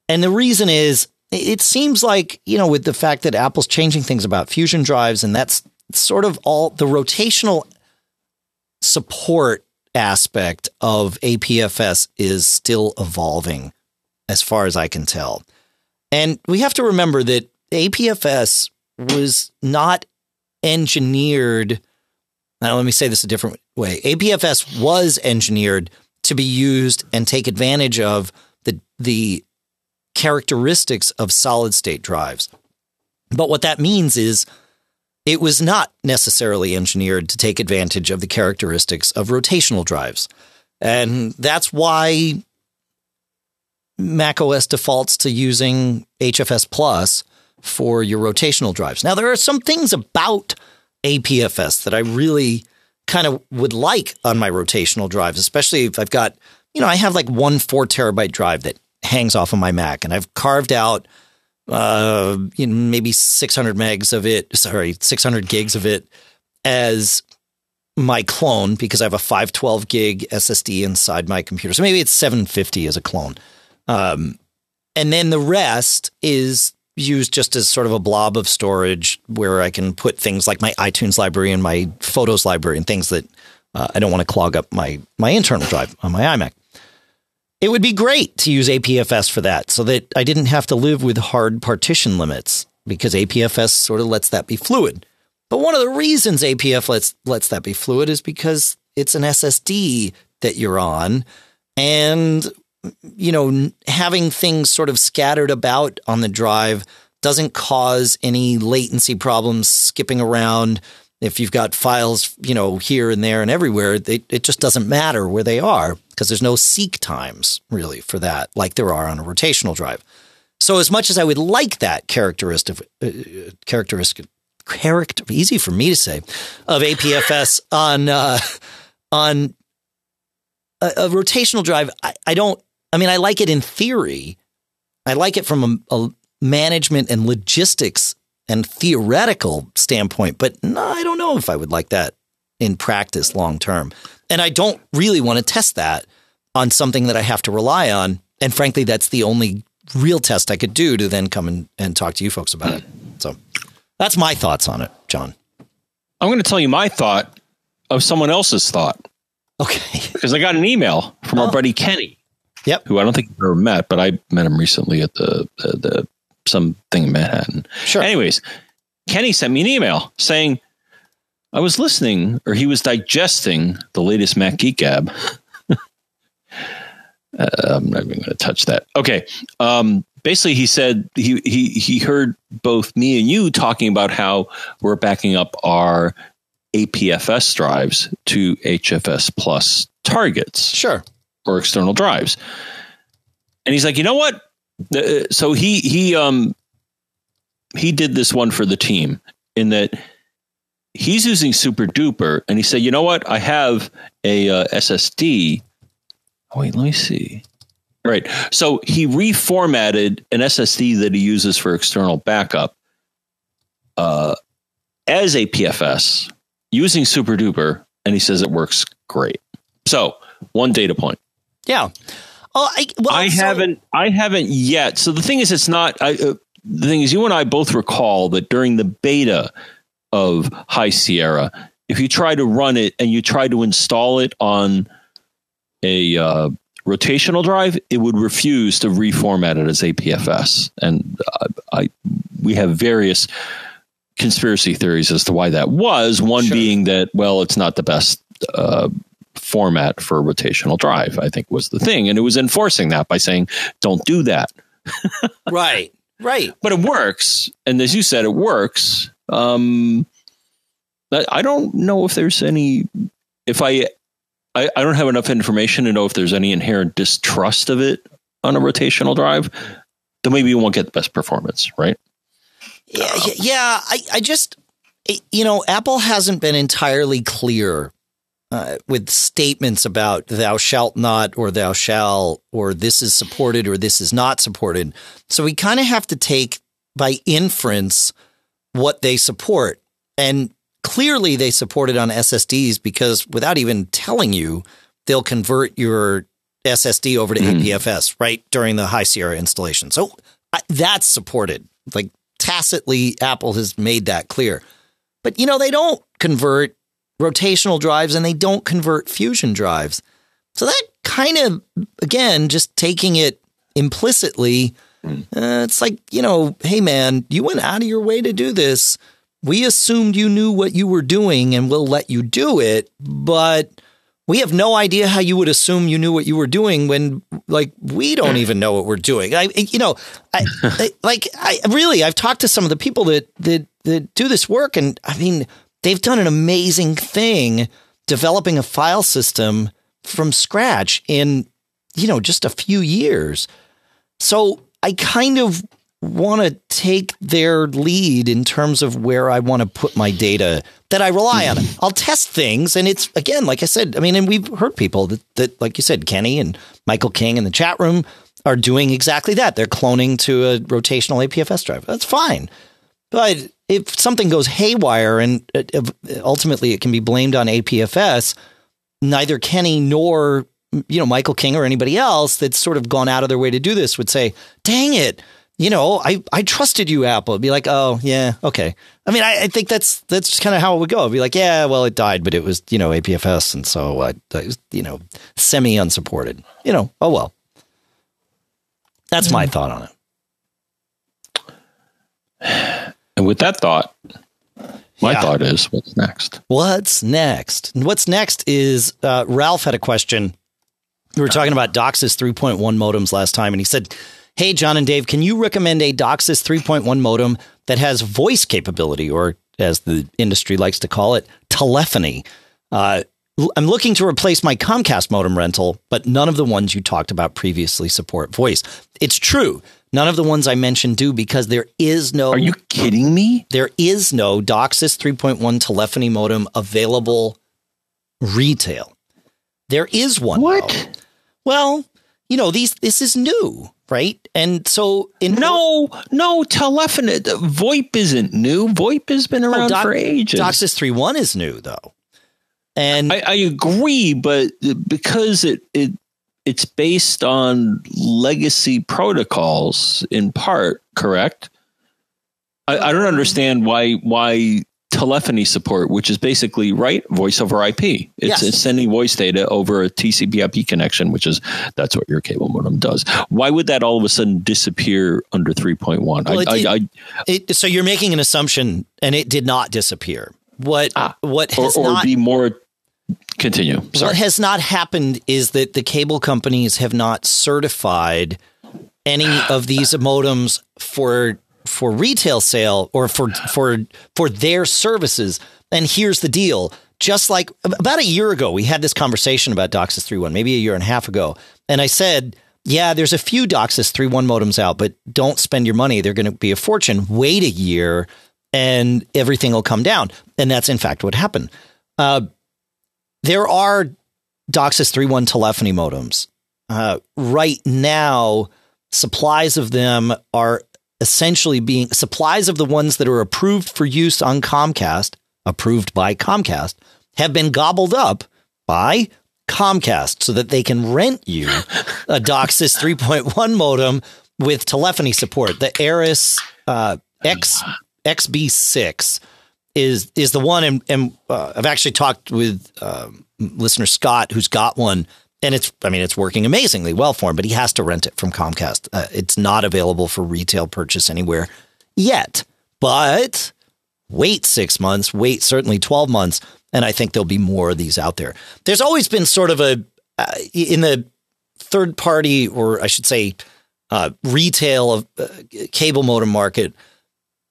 And the reason is it seems like, you know, with the fact that Apple's changing things about fusion drives and that's sort of all the rotational support aspect of APFS is still evolving as far as I can tell. And we have to remember that APFS was not engineered. Now, let me say this a different way. APFS was engineered to be used and take advantage of the the characteristics of solid state drives. But what that means is it was not necessarily engineered to take advantage of the characteristics of rotational drives. And that's why macOS defaults to using HFS Plus for your rotational drives. Now, there are some things about APFS that I really kind of would like on my rotational drives, especially if I've got, you know, I have like one four terabyte drive that hangs off of my Mac, and I've carved out uh, you know, maybe 600 megs of it, sorry, 600 gigs of it as my clone because I have a 512 gig SSD inside my computer. So maybe it's 750 as a clone. Um, and then the rest is used just as sort of a blob of storage where I can put things like my iTunes library and my photos library and things that uh, I don't want to clog up my my internal drive on my iMac. It would be great to use APFS for that so that I didn't have to live with hard partition limits because APFS sort of lets that be fluid. But one of the reasons APF lets lets that be fluid is because it's an SSD that you're on and you know having things sort of scattered about on the drive doesn't cause any latency problems skipping around if you've got files, you know, here and there and everywhere, it just doesn't matter where they are because there's no seek times really for that, like there are on a rotational drive. So as much as I would like that characteristic, uh, characteristic, character, easy for me to say, of APFS on uh, on a, a, rotational drive, I, I, don't. I mean, I like it in theory. I like it from a, a management and logistics and theoretical standpoint, but no, I don't know if I would like that in practice long term. And I don't really want to test that on something that I have to rely on. And frankly, that's the only real test I could do to then come and, and talk to you folks about it. So that's my thoughts on it, John. I'm going to tell you my thought of someone else's thought. Okay. Because I got an email from oh. our buddy Kenny. Yep. Who I don't think you've ever met, but I met him recently at the the, the something in Manhattan. Sure. Anyways, Kenny sent me an email saying I was listening or he was digesting the latest Mac Geek Gab. uh, I'm not even going to touch that. Okay. Um, basically, he said he, he, he heard both me and you talking about how we're backing up our APFS drives to HFS plus targets. Sure. Or external drives. And he's like, you know what? Uh, so he he um he did this one for the team in that he's using SuperDuper and he said you know what? I have a uh, ssd oh, wait let me see. Right. So he reformatted an ssd that he uses for external backup uh, as APFS using SuperDuper and he says it works great. So one data point yeah Oh, I, well, I so- haven't. I haven't yet. So the thing is, it's not. I, uh, the thing is, you and I both recall that during the beta of High Sierra, if you try to run it and you try to install it on a uh, rotational drive, it would refuse to reformat it as APFS. And uh, I, we have various conspiracy theories as to why that was. One sure. being that well, it's not the best uh, format for a rotational drive, I think was the thing. And it was enforcing that by saying, don't do that. right. Right. But it works. And as you said, it works. Um, I don't know if there's any, if I, I, I don't have enough information to know if there's any inherent distrust of it on a rotational drive. then maybe you won't get the best performance, right? Yeah, yeah. I, I just, you know, Apple hasn't been entirely clear uh, with statements about thou shalt not or thou shall or this is supported or this is not supported. So we kind of have to take by inference what they support. And clearly they support it on SSDs because without even telling you, they'll convert your SSD over to mm. Mm-hmm. APFS right during the High Sierra installation. So I, that's supported. Like tacitly, Apple has made that clear. But you know, they don't convert rotational drives and they don't convert fusion drives. So that kind of, again, just taking it implicitly, mm. uh, it's like, you know, hey man, you went out of your way to do this. We assumed you knew what you were doing and we'll let you do it. But we have no idea how you would assume you knew what you were doing when like we don't even know what we're doing. I, you know, I, I, like I really, I've talked to some of the people that, that, that do this work and I mean, they've done an amazing thing developing a file system from scratch in, you know, just a few years. So I kind of want to take their lead in terms of where I want to put my data that I rely on. Mm-hmm. I'll test things. And it's, again, like I said, I mean, and we've heard people that, that, like you said, Kenny and Michael King in the chat room are doing exactly that. They're cloning to a rotational APFS drive. That's fine. But if something goes haywire and uh, uh, ultimately it can be blamed on APFS, neither Kenny nor you know Michael King or anybody else that's sort of gone out of their way to do this would say, "Dang it, you know, I, I trusted you, Apple. It'd be like, oh yeah, okay. I mean, I, I think that's that's just kind of how it would go. It'd be like, yeah, well, it died, but it was you know APFS, and so uh, I, was, you know semi unsupported. You know, oh well. That's my mm. thought on it. And with that thought, my yeah. thought is, what's next? What's next? What's next is uh, Ralph had a question. We were talking about DOCSIS 3.1 modems last time, and he said Hey, John and Dave, can you recommend a DOCSIS 3.1 modem that has voice capability, or as the industry likes to call it, telephony? Uh, I'm looking to replace my Comcast modem rental, but none of the ones you talked about previously support voice. It's true. None of the ones I mentioned do because there is no. Are you kidding me? There is no DOCSIS 3.1 telephony modem available retail. There is one. What? Though. Well, you know, these this is new right? And so, in no, no telephony, VoIP isn't new. VoIP has been around doc, for ages. DOCSIS 3.1 is new, though. And I, I, agree, but because it it it's based on legacy protocols in part, correct? I, I don't understand why why telephony support, which is basically right voice over IP. It's, yes. it's, sending voice data over a TCP/IP connection, which is that's what your cable modem does. Why would that all of a sudden disappear under three point one? so you're making an assumption, and it did not disappear. What ah, what has or, or not, be more continue? Sorry. What has not happened is that the cable companies have not certified any of these modems for for retail sale or for for for their services. And here's the deal. Just like about a year ago, we had this conversation about DOCSIS 3.1, maybe a year and a half ago. And I said, yeah, there's a few DOCSIS 3.1 modems out, but don't spend your money. They're going to be a fortune. Wait a year and everything will come down. And that's in fact what happened. Uh, there are DOCSIS 3.1 telephony modems. Uh, right now, supplies of them are essentially being supplies of the ones that are approved for use on Comcast, approved by Comcast, have been gobbled up by Comcast so that they can rent you a DOCSIS 3.1 modem with telephony support. The Arris uh, X XB6 is is the one, and, and uh, I've actually talked with uh, listener Scott, who's got one and it's I mean it's working amazingly well for him, but he has to rent it from Comcast. Uh, it's not available for retail purchase anywhere yet. But wait six months, wait certainly twelve months, and I think there'll be more of these out there. There's always been sort of a uh, in the third party, or I should say, uh, retail of uh, cable modem market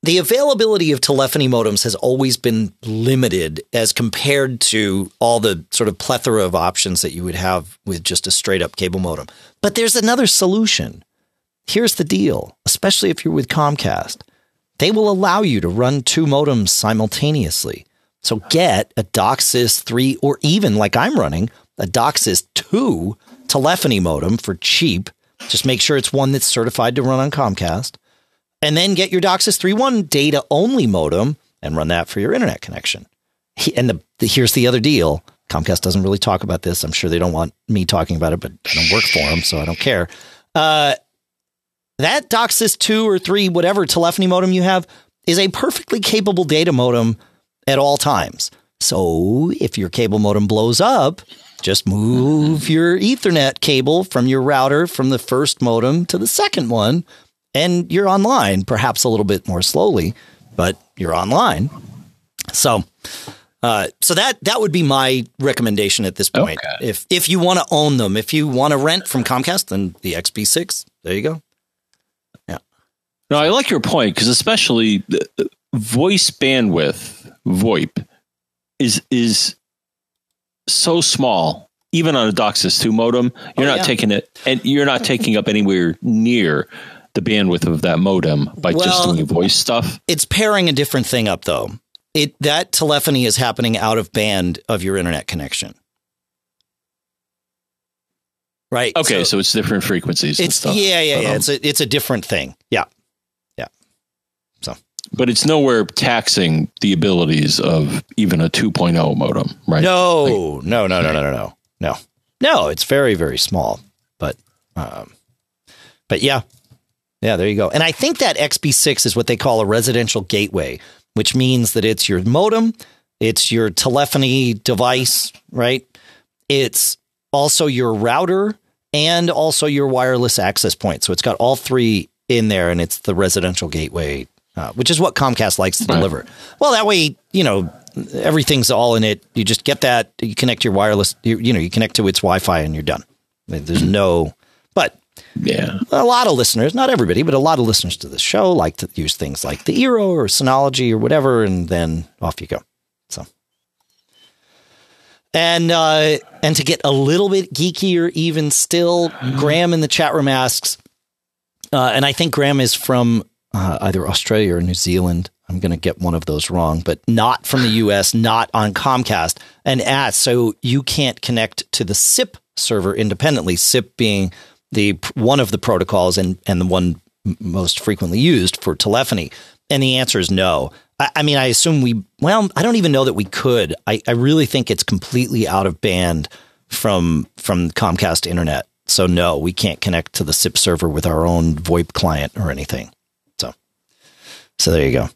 the availability of telephony modems has always been limited as compared to all the sort of plethora of options that you would have with just a straight up cable modem. But there's another solution. Here's the deal especially if you're with Comcast, they will allow you to run two modems simultaneously. So get a DOCSIS 3 or even like I'm running a DOCSIS 2 telephony modem for cheap. Just make sure it's one that's certified to run on Comcast. And then get your DOCSIS 3.1 data only modem and run that for your internet connection. And the, the, here's the other deal Comcast doesn't really talk about this. I'm sure they don't want me talking about it, but I don't work for them, so I don't care. Uh, that DOCSIS 2 or 3, whatever telephony modem you have, is a perfectly capable data modem at all times. So if your cable modem blows up, just move your Ethernet cable from your router from the first modem to the second one, and you're online, perhaps a little bit more slowly, but you're online. So, uh, so that that would be my recommendation at this point. Okay. If if you want to own them, if you want to rent from Comcast, then the XB6. There you go. Yeah. No, I like your point because especially voice bandwidth, VoIP, is is so small. Even on a DOCSIS two modem, you're oh, not yeah. taking it, and you're not taking up anywhere near the bandwidth of that modem by well, just doing voice stuff. It's pairing a different thing up though. It that telephony is happening out of band of your internet connection. Right. Okay, so, so it's different frequencies. It's yeah, yeah, yeah. Um, it's a it's a different thing. Yeah. Yeah. So but it's nowhere taxing the abilities of even a 2.0 modem, right? No, like, no, no, no, no, no, no, no, no. It's very, very small, but, um, but yeah, yeah, there you go. And I think that XB6 is what they call a residential gateway, which means that it's your modem, it's your telephony device, right? It's also your router and also your wireless access point. So it's got all three in there, and it's the residential gateway uh, which is what Comcast likes to right. deliver. Well, that way, you know, everything's all in it. You just get that, you connect your wireless, you, you know, you connect to its Wi Fi and you're done. There's no, but yeah, a lot of listeners, not everybody, but a lot of listeners to the show like to use things like the Eero or Synology or whatever, and then off you go. So. And uh, and to get a little bit geekier, even still, Graham in the chat room asks, uh, and I think Graham is from uh, either Australia or New Zealand. I'm going to get one of those wrong, but not from the US, not on Comcast. And at so you can't connect to the SIP server independently. SIP being the one of the protocols and and the one most frequently used for telephony. And the answer is no. I, I mean, I assume we. Well, I don't even know that we could. I, I really think it's completely out of band from from Comcast internet. So no, we can't connect to the SIP server with our own VoIP client or anything. So so there you go.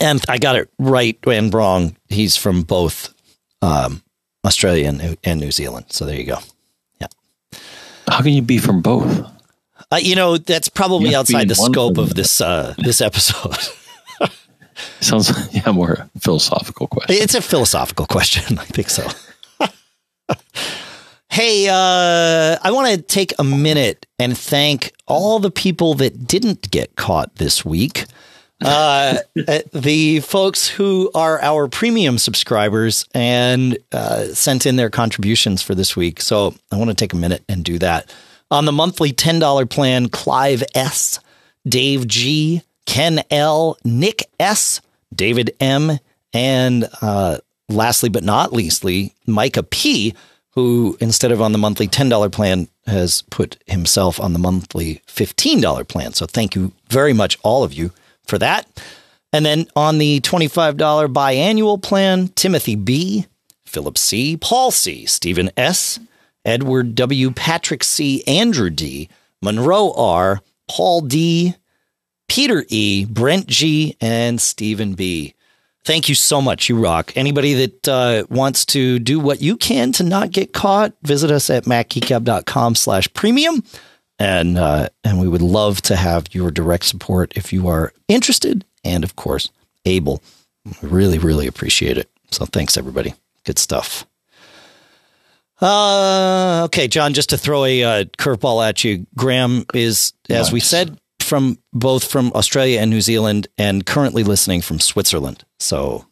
And I got it right and wrong. He's from both um, Australia and, and, New Zealand. So there you go. How can you be from both? Uh, you know, that's probably outside the scope of this uh, this episode. Sounds yeah, more philosophical question. It's a philosophical question. I think so. hey, uh, I want to take a minute and thank all the people that didn't get caught this week. Uh, uh, the folks who are our premium subscribers and uh, sent in their contributions for this week. So I want to take a minute and do that. On the monthly $10 plan, Clive S., Dave G., Ken L., Nick S., David M., and uh, lastly but not leastly, Micah P., who instead of on the monthly $10 plan has put himself on the monthly $15 plan. So thank you very much, all of you for that. And then on the $25 biannual plan, Timothy B., Philip C., Paul C., Stephen S., Edward W., Patrick C., Andrew D., Monroe R., Paul D., Peter E., Brent G., and Stephen B. Thank you so much. You rock. Anybody that uh, wants to do what you can to not get caught, visit us at macgeekgab.com slash premium and uh, and we would love to have your direct support if you are interested and of course able. We really really appreciate it. So thanks everybody. Good stuff. Uh, okay, John. Just to throw a uh, curveball at you, Graham is, as nice. we said, from both from Australia and New Zealand, and currently listening from Switzerland. So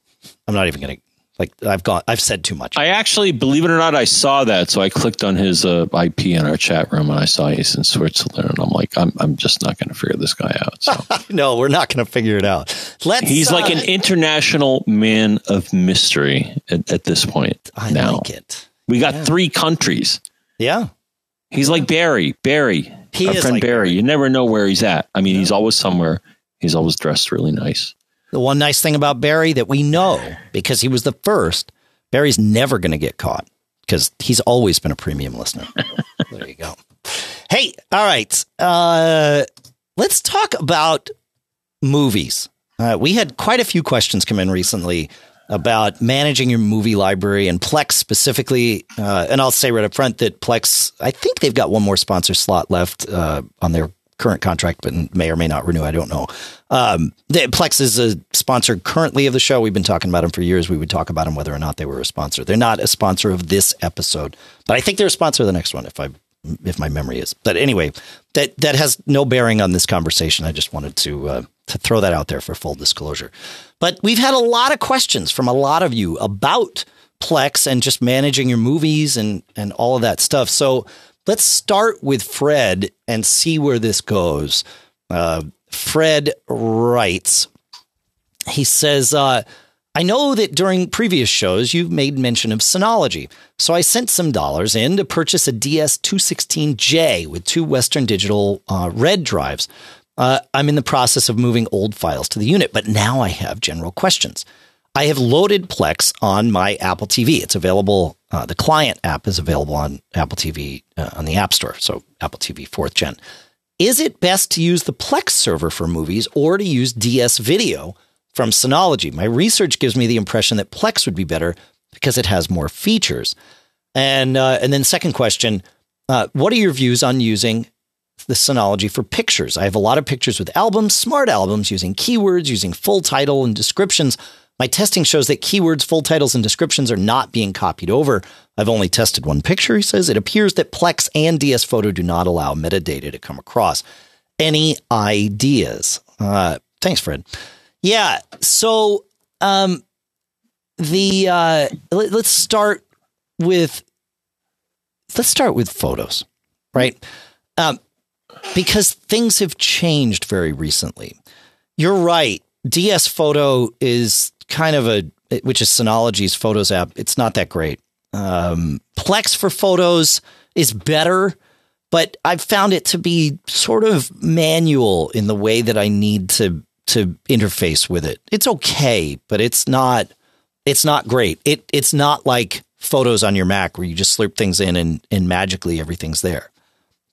I'm not even going to Like I've gone, I've said too much. I actually, believe it or not, I saw that. So I clicked on his uh, IP in our chat room and I saw he's in Switzerland. And I'm like, I'm, I'm just not going to figure this guy out. So no, we're not going to figure it out. Let's. he's uh, like an international man of mystery at, at this point. I now like it. we got Yeah. three countries. Yeah. He's like Barry. Barry, He our is friend like Barry. Barry. You never know where he's at. I mean, he's always somewhere. He's always dressed really nice. The one nice thing about Barry that we know because he was the first, Barry's never going to get caught because he's always been a premium listener. there you go. Hey, all right. Uh, let's talk about movies. Uh, we had quite a few questions come in recently about managing your movie library and Plex specifically. Uh, and I'll say right up front that Plex, I think they've got one more sponsor slot left uh, on their current contract, but may or may not renew. I don't know. Um, Plex is a sponsor currently of the show. We've been talking about them for years. We would talk about them whether or not they were a sponsor. They're not a sponsor of this episode, but I think they're a sponsor of the next one. If I if my memory is. But anyway, that that has no bearing on this conversation. I just wanted to uh, to throw that out there for full disclosure. But we've had a lot of questions from a lot of you about Plex and just managing your movies and and all of that stuff. So let's start with Fred and see where this goes. Uh, Fred writes. He says, uh, I know that during previous shows you've made mention of Synology, so I sent some dollars in to purchase a DS216J with two Western Digital uh, red drives. Uh, I'm in the process of moving old files to the unit, but now I have general questions. I have loaded Plex on my Apple TV. It's available. Uh, the client app is available on Apple TV uh, on the App Store, so Apple TV fourth gen. Is it best to use the Plex server for movies or to use DS Video from Synology? My research gives me the impression that Plex would be better because it has more features. And uh, and then second question, uh, what are your views on using the Synology for pictures? I have a lot of pictures with albums, smart albums, using keywords, using full title and descriptions. My testing shows that keywords, full titles, and descriptions are not being copied over. I've only tested one picture, he says. It appears that Plex and DS Photo do not allow metadata to come across. Any ideas? Uh, thanks, Fred. Yeah. So um, the uh, let, let's start with let's start with photos, right? Um, because things have changed very recently. You're right. DS Photo is kind of a which is Synology's Photos app. It's not that great. Um, Plex for photos is better, but I've found it to be sort of manual in the way that I need to to interface with it. It's okay, but it's not it's not great. It it's not like photos on your Mac where you just slurp things in and and magically everything's there.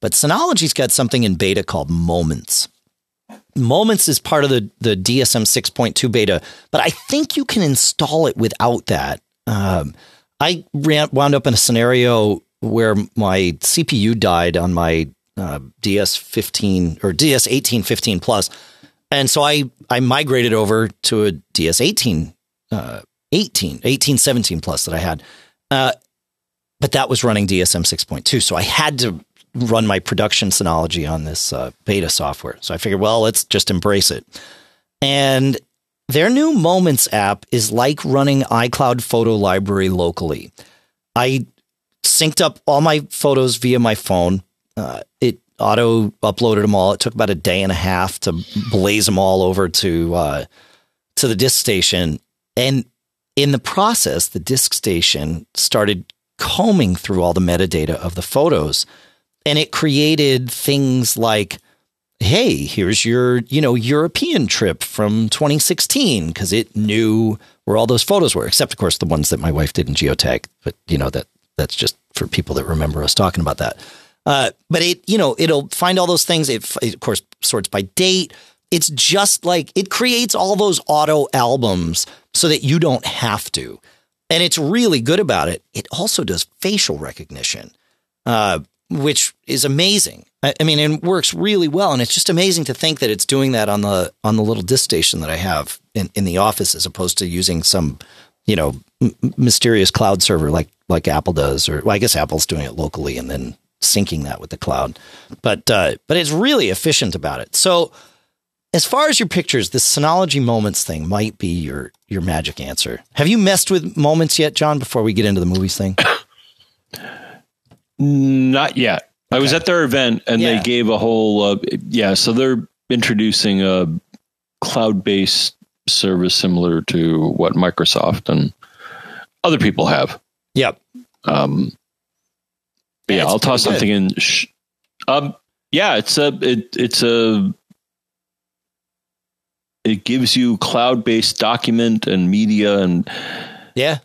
But Synology's got something in beta called Moments. Moments is part of the the DSM 6.2 beta, but I think you can install it without that. Um, I ran, wound up in a scenario where my CPU died on my uh, DS 15 or DS 18 15 plus, and so I I migrated over to a DS 18 uh, 18 18 17 plus that I had, uh, but that was running DSM 6.2, so I had to run my production Synology on this uh, beta software. So I figured, well, let's just embrace it. And their new Moments app is like running iCloud Photo Library locally. I synced up all my photos via my phone. Uh, it auto uploaded them all. It took about a day and a half to blaze them all over to uh, to the disk station. And in the process, the disk station started combing through all the metadata of the photos and it created things like hey here's your you know european trip from 2016 because it knew where all those photos were except of course the ones that my wife didn't geotag but you know that that's just for people that remember us talking about that. Uh, but it you know it'll find all those things. It, it of course sorts by date. It's just like it creates all those auto albums so that you don't have to. And it's really good about it. It also does facial recognition. Uh, which is amazing. I, I mean, it works really well, and it's just amazing to think that it's doing that on the on the little disk station that I have in, in the office, as opposed to using some, you know, m- mysterious cloud server like like Apple does, or well, I guess Apple's doing it locally and then syncing that with the cloud. But uh, but it's really efficient about it. So as far as your pictures, the Synology moments thing might be your your magic answer. Have you messed with moments yet, John? Before we get into the movies thing, not yet. Okay. I was at their event and yeah. they gave a whole uh, yeah. So they're introducing a cloud based service similar to what Microsoft and other people have. Yep. Um, yeah, yeah I'll toss something in. Um, yeah, it's a it, it's a it gives you cloud based document and media and yeah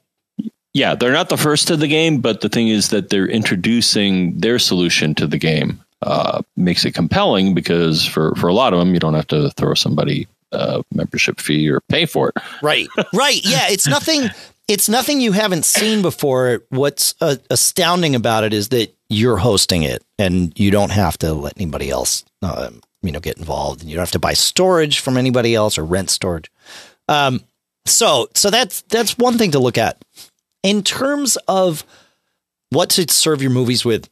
yeah they're not the first to the game but the thing is that they're introducing their solution to the game uh, makes it compelling because for for a lot of them you don't have to throw somebody a membership fee or pay for it. Right. Right. Yeah it's nothing it's nothing you haven't seen before. What's uh, astounding about it is that you're hosting it and you don't have to let anybody else uh, you know get involved. And you don't have to buy storage from anybody else or rent storage. Um, so so that's that's one thing to look at in terms of what to serve your movies with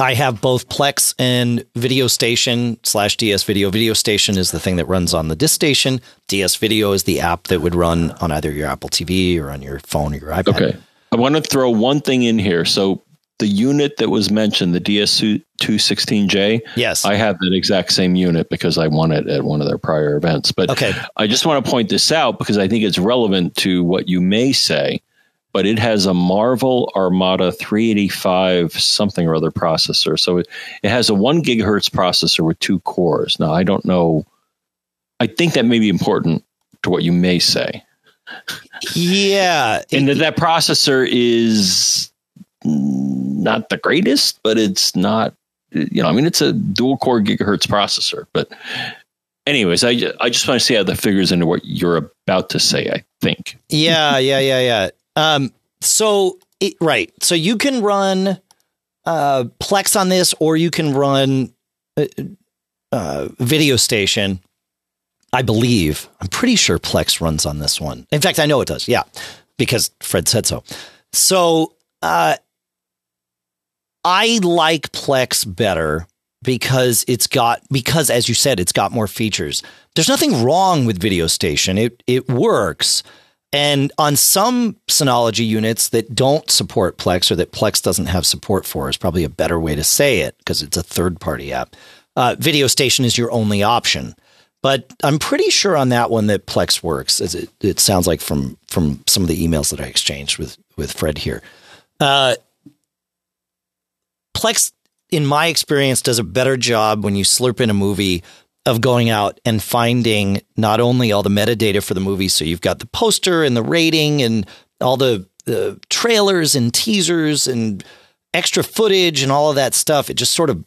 I have both Plex and Video Station slash DS Video. Video Station is the thing that runs on the disk station. DS Video is the app that would run on either your Apple TV or on your phone or your iPad. Okay. I want to throw one thing in here. So the unit that was mentioned, the DS216J, yes, I have that exact same unit because I won it at one of their prior events. But okay. I just want to point this out because I think it's relevant to what you may say. But it has a Marvell Armada 385 something or other processor. So it, it has a one gigahertz processor with two cores. Now, I don't know. I think that may be important to what you may say. Yeah. and that, that processor is not the greatest, but it's not, you know, I mean, it's a dual core gigahertz processor. But, anyways, I, I just want to see how that figures into what you're about to say, I think. Yeah, yeah, yeah, yeah. Um, so, it, right. So you can run uh, Plex on this, or you can run uh, uh, Video Station. I believe. I'm pretty sure Plex runs on this one. In fact, I know it does. Yeah, because Fred said so. So, uh, I like Plex better because it's got because as you said it's got more features. There's nothing wrong with Video Station. It it works. And on some Synology units that don't support Plex or that Plex doesn't have support for is probably a better way to say it because it's a third party app. Uh, Video Station is your only option. But I'm pretty sure on that one that Plex works, as it, it sounds like from from some of the emails that I exchanged with with Fred here. Uh, Plex, in my experience, does a better job when you slurp in a movie of going out and finding not only all the metadata for the movie, so you've got the poster and the rating and all the, the trailers and teasers and extra footage and all of that stuff. It just sort of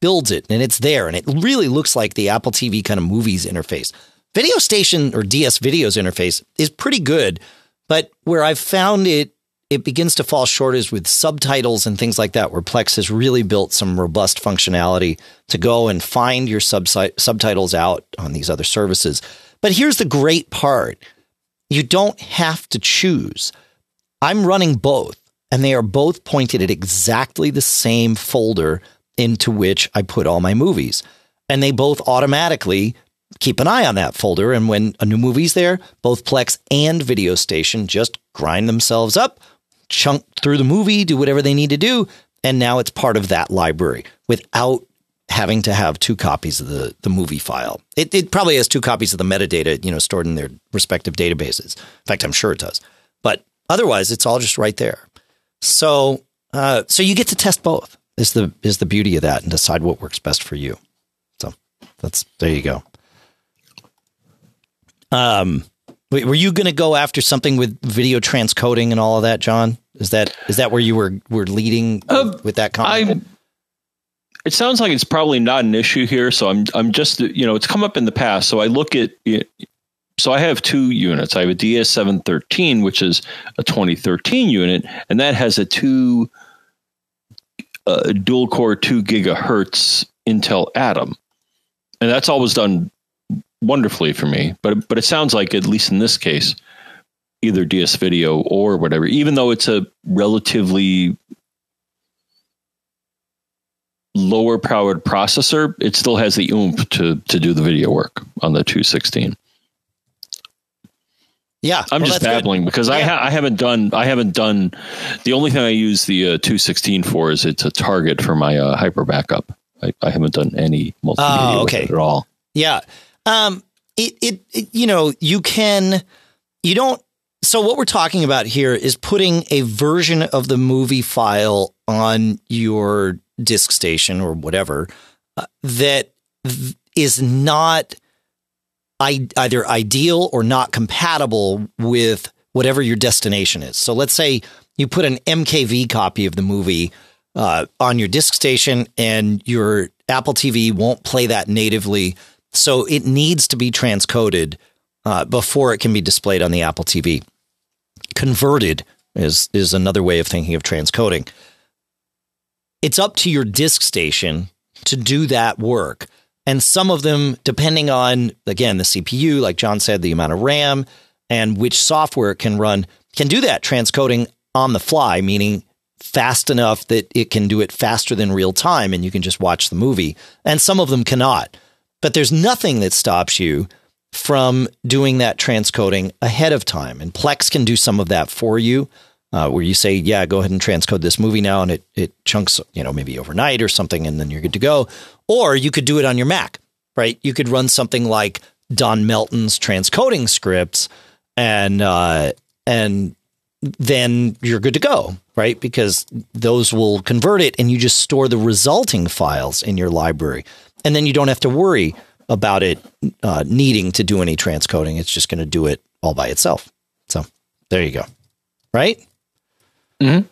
builds it and it's there and it really looks like the Apple TV kind of movies interface. Video Station or DS Videos interface is pretty good, but where I've found it it begins to fall short is with subtitles and things like that, where Plex has really built some robust functionality to go and find your subtitles out on these other services. But here's the great part you don't have to choose. I'm running both, and they are both pointed at exactly the same folder into which I put all my movies. And they both automatically keep an eye on that folder. And when a new movie's there, both Plex and Video Station just grind themselves up chunk through the movie, do whatever they need to do, and now it's part of that library without having to have two copies of the, the movie file. It, it probably has two copies of the metadata, you know, stored in their respective databases. In fact, I'm sure it does. But otherwise, it's all just right there. So, uh, so you get to test both. Is the is the beauty of that, and decide what works best for you. So that's there you go. Um, were you going to go after something with video transcoding and all of that, John? Is that is that where you were were leading uh, with that comment? I, it sounds like it's probably not an issue here. So I'm I'm just you know it's come up in the past. So I look at so I have two units. I have a DS713, which is a 2013 unit, and that has a two uh, dual core two gigahertz Intel Atom, and that's always done wonderfully for me. But but it sounds like at least in this case, either DS Video or whatever, even though it's a relatively lower powered processor, it still has the oomph to to do the video work on the 216. Yeah, I'm well, just that's good. babbling because I ha- I haven't done I haven't done the only thing I use the uh, 216 for is it's a target for my uh, hyper backup. I, I haven't done any multimedia Oh, with okay. at all. Yeah. Um, it, it, it, you know, you can, you don't, so what we're talking about here is putting a version of the movie file on your disk station or whatever uh, that th- is not I, either ideal or not compatible with whatever your destination is. So let's say you put an MKV copy of the movie uh, on your disk station and your Apple TV won't play that natively. So it needs to be transcoded uh, before it can be displayed on the Apple TV. Converted is is another way of thinking of transcoding. It's up to your disk station to do that work. And some of them, depending on, again, the CPU, like John said, the amount of RAM and which software it can run, can do that transcoding on the fly, meaning fast enough that it can do it faster than real time and you can just watch the movie. And some of them cannot. But there's nothing that stops you from doing that transcoding ahead of time. And Plex can do some of that for you, uh, where you say, yeah, go ahead and transcode this movie now, and it, it chunks, you know, maybe overnight or something, and then you're good to go. Or you could do it on your Mac, right? You could run something like Don Melton's transcoding scripts and, uh, and then you're good to go, right? Because those will convert it and you just store the resulting files in your library. And then you don't have to worry about it uh, needing to do any transcoding. It's just going to do it all by itself. So there you go. Right? Mhm.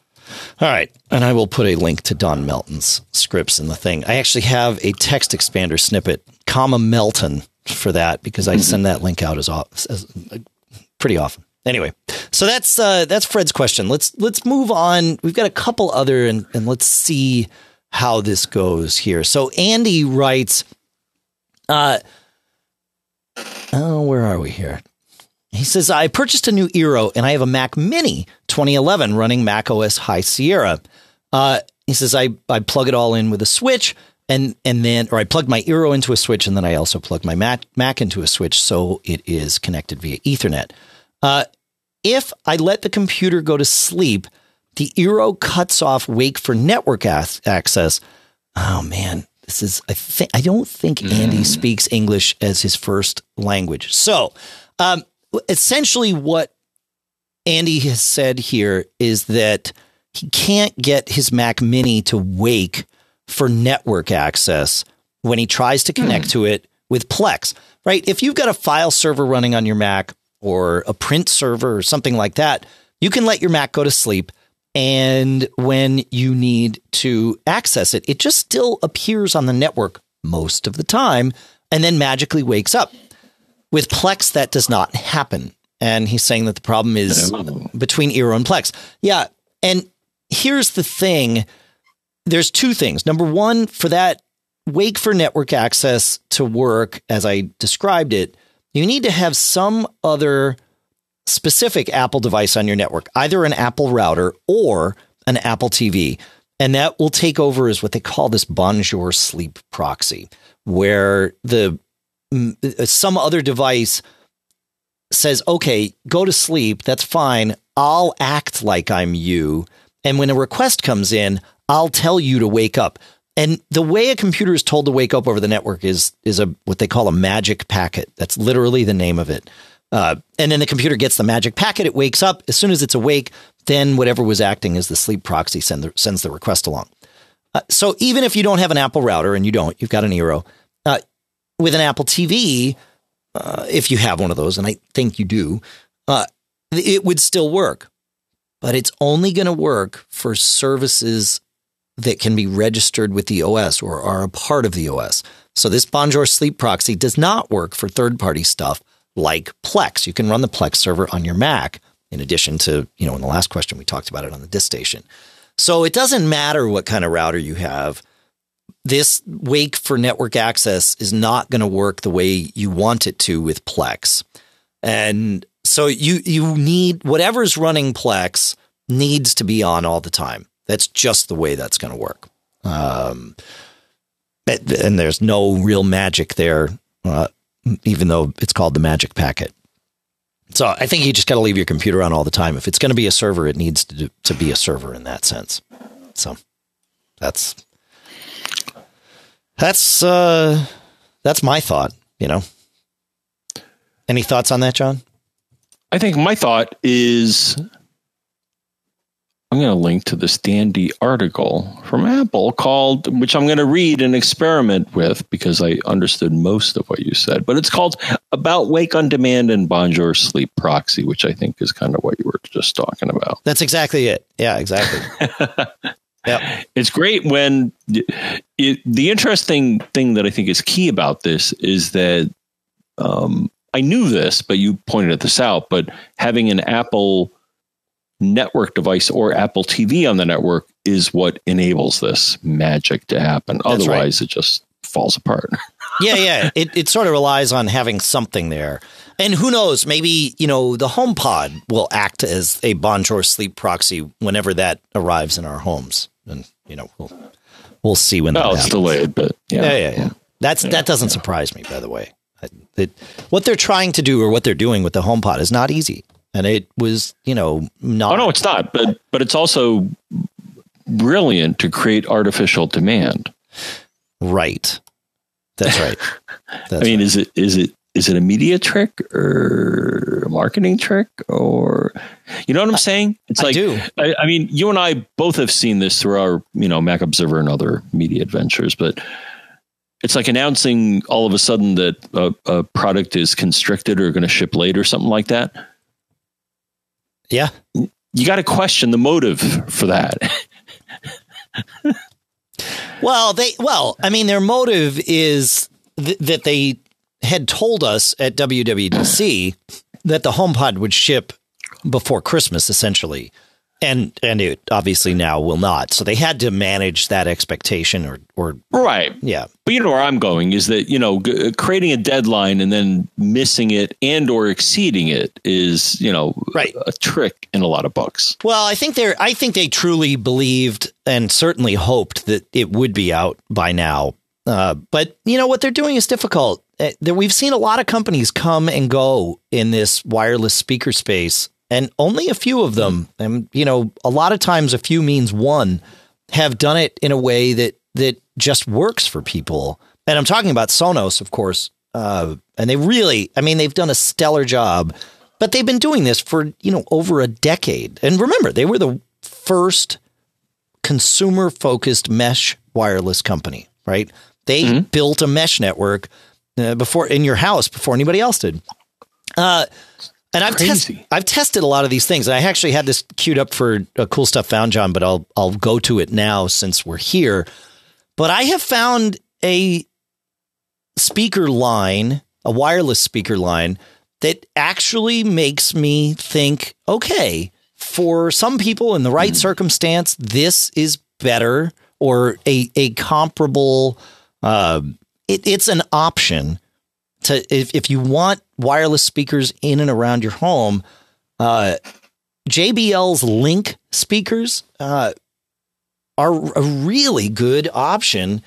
All right. And I will put a link to Don Melton's scripts in the thing. I actually have a TextExpander snippet, comma Melton, for that because I send that link out as, as pretty often. Anyway, so that's uh, that's Fred's question. Let's let's move on. We've got a couple other, and and let's see how this goes here. So Andy writes, uh, oh, where are we here? He says, I purchased a new Eero and I have a Mac Mini 2011 running Mac OS High Sierra. Uh, he says, I, I plug it all in with a switch and, and then, or I plugged my Eero into a switch and then I also plugged my Mac, Mac into a switch so it is connected via Ethernet. Uh, if I let the computer go to sleep, the Eero cuts off wake for network ac- access. Oh man, this is I think I don't think Andy speaks English as his first language. So, um, essentially, what Andy has said here is that he can't get his Mac Mini to wake for network access when he tries to connect to it with Plex. Right? If you've got a file server running on your Mac or a print server or something like that, you can let your Mac go to sleep. And when you need to access it, it just still appears on the network most of the time and then magically wakes up. With Plex, that does not happen. And he's saying that the problem is between Eero and Plex. Yeah. And here's the thing there's two things. Number one, for that wake for network access to work, as I described it, you need to have some other specific Apple device on your network, either an Apple router or an Apple TV. And that will take over as what they call this Bonjour sleep proxy, where the mm, some other device says, okay, go to sleep. That's fine. I'll act like I'm you. And when a request comes in, I'll tell you to wake up. And the way a computer is told to wake up over the network is is a what they call a magic packet. That's literally the name of it. Uh, and then the computer gets the magic packet. It wakes up as soon as it's awake. Then whatever was acting as the sleep proxy send the, sends the request along. Uh, so even if you don't have an Apple router and you don't, you've got an Eero uh, with an Apple TV. Uh, if you have one of those, and I think you do, uh, it would still work. But it's only going to work for services that can be registered with the OS or are a part of the OS. So this Bonjour Sleep Proxy does not work for third-party stuff like Plex. You can run the Plex server on your Mac in addition to, you know, in the last question we talked about it on the disk station. So it doesn't matter what kind of router you have. This wake for network access is not going to work the way you want it to with Plex. And so you you need whatever's running Plex needs to be on all the time. That's just the way that's going to work. Um, and there's no real magic there, uh, even though it's called the Magic Packet. So I think you just got to leave your computer on all the time. If it's going to be a server, it needs to do, to be a server in that sense. So that's that's uh, that's my thought. You know, any thoughts on that, John? I think my thought is I'm going to link to this dandy article from Apple called, which I'm going to read and experiment with because I understood most of what you said. But it's called About Wake on Demand and Bonjour Sleep Proxy, which I think is kind of what you were just talking about. That's exactly it. Yeah, exactly. yeah. It's great when it, the interesting thing that I think is key about this is that um, I knew this, but you pointed this out, but having an Apple network device or Apple TV on the network is what enables this magic to happen. That's Otherwise, right. it just falls apart. yeah, yeah. It, it sort of relies on having something there. And who knows, maybe, you know, the HomePod will act as a Bonjour sleep proxy whenever that arrives in our homes. And, you know, we'll, we'll see when well, that it's delayed, but yeah. Yeah, yeah, yeah. That's, yeah. That doesn't surprise me, by the way. It, what they're trying to do or what they're doing with the HomePod is not easy and it was you know not. Oh no, it's not. But but it's also brilliant to create artificial demand. Right. That's right. That's I mean, right. is it is it is it a media trick or a marketing trick or you know what I'm saying? It's I like do. I, I mean, you and I both have seen this through our you know Mac Observer and other media adventures, but it's like announcing all of a sudden that a, a product is constricted or going to ship late or something like that. Yeah. You got to question the motive for that. well, they well, I mean their motive is th- that they had told us at WWDC that the HomePod would ship before Christmas essentially and and it obviously now will not. So they had to manage that expectation, or or right, yeah. But you know where I'm going is that you know g- creating a deadline and then missing it and or exceeding it is you know right. a trick in a lot of books. Well, I think they're I think they truly believed and certainly hoped that it would be out by now. Uh, but you know what they're doing is difficult. Uh, we've seen a lot of companies come and go in this wireless speaker space and only a few of them, and you know, a lot of times a few means one, have done it in a way that that just works for people. And I'm talking about Sonos, of course. Uh, and they really, I mean, they've done a stellar job, but they've been doing this for you know over a decade. And remember, they were the first consumer focused mesh wireless company, right? They mm-hmm. built a mesh network uh, before in your house before anybody else did. Uh, and I've tested I've tested a lot of these things. And I actually had this queued up for a cool stuff found, John, but I'll I'll go to it now since we're here. But I have found a speaker line, a wireless speaker line that actually makes me think, okay, for some people in the right mm. circumstance, this is better or a a comparable. Uh, it, it's an option to if, if you want wireless speakers in and around your home, uh, JBL's Link speakers uh, are a really good option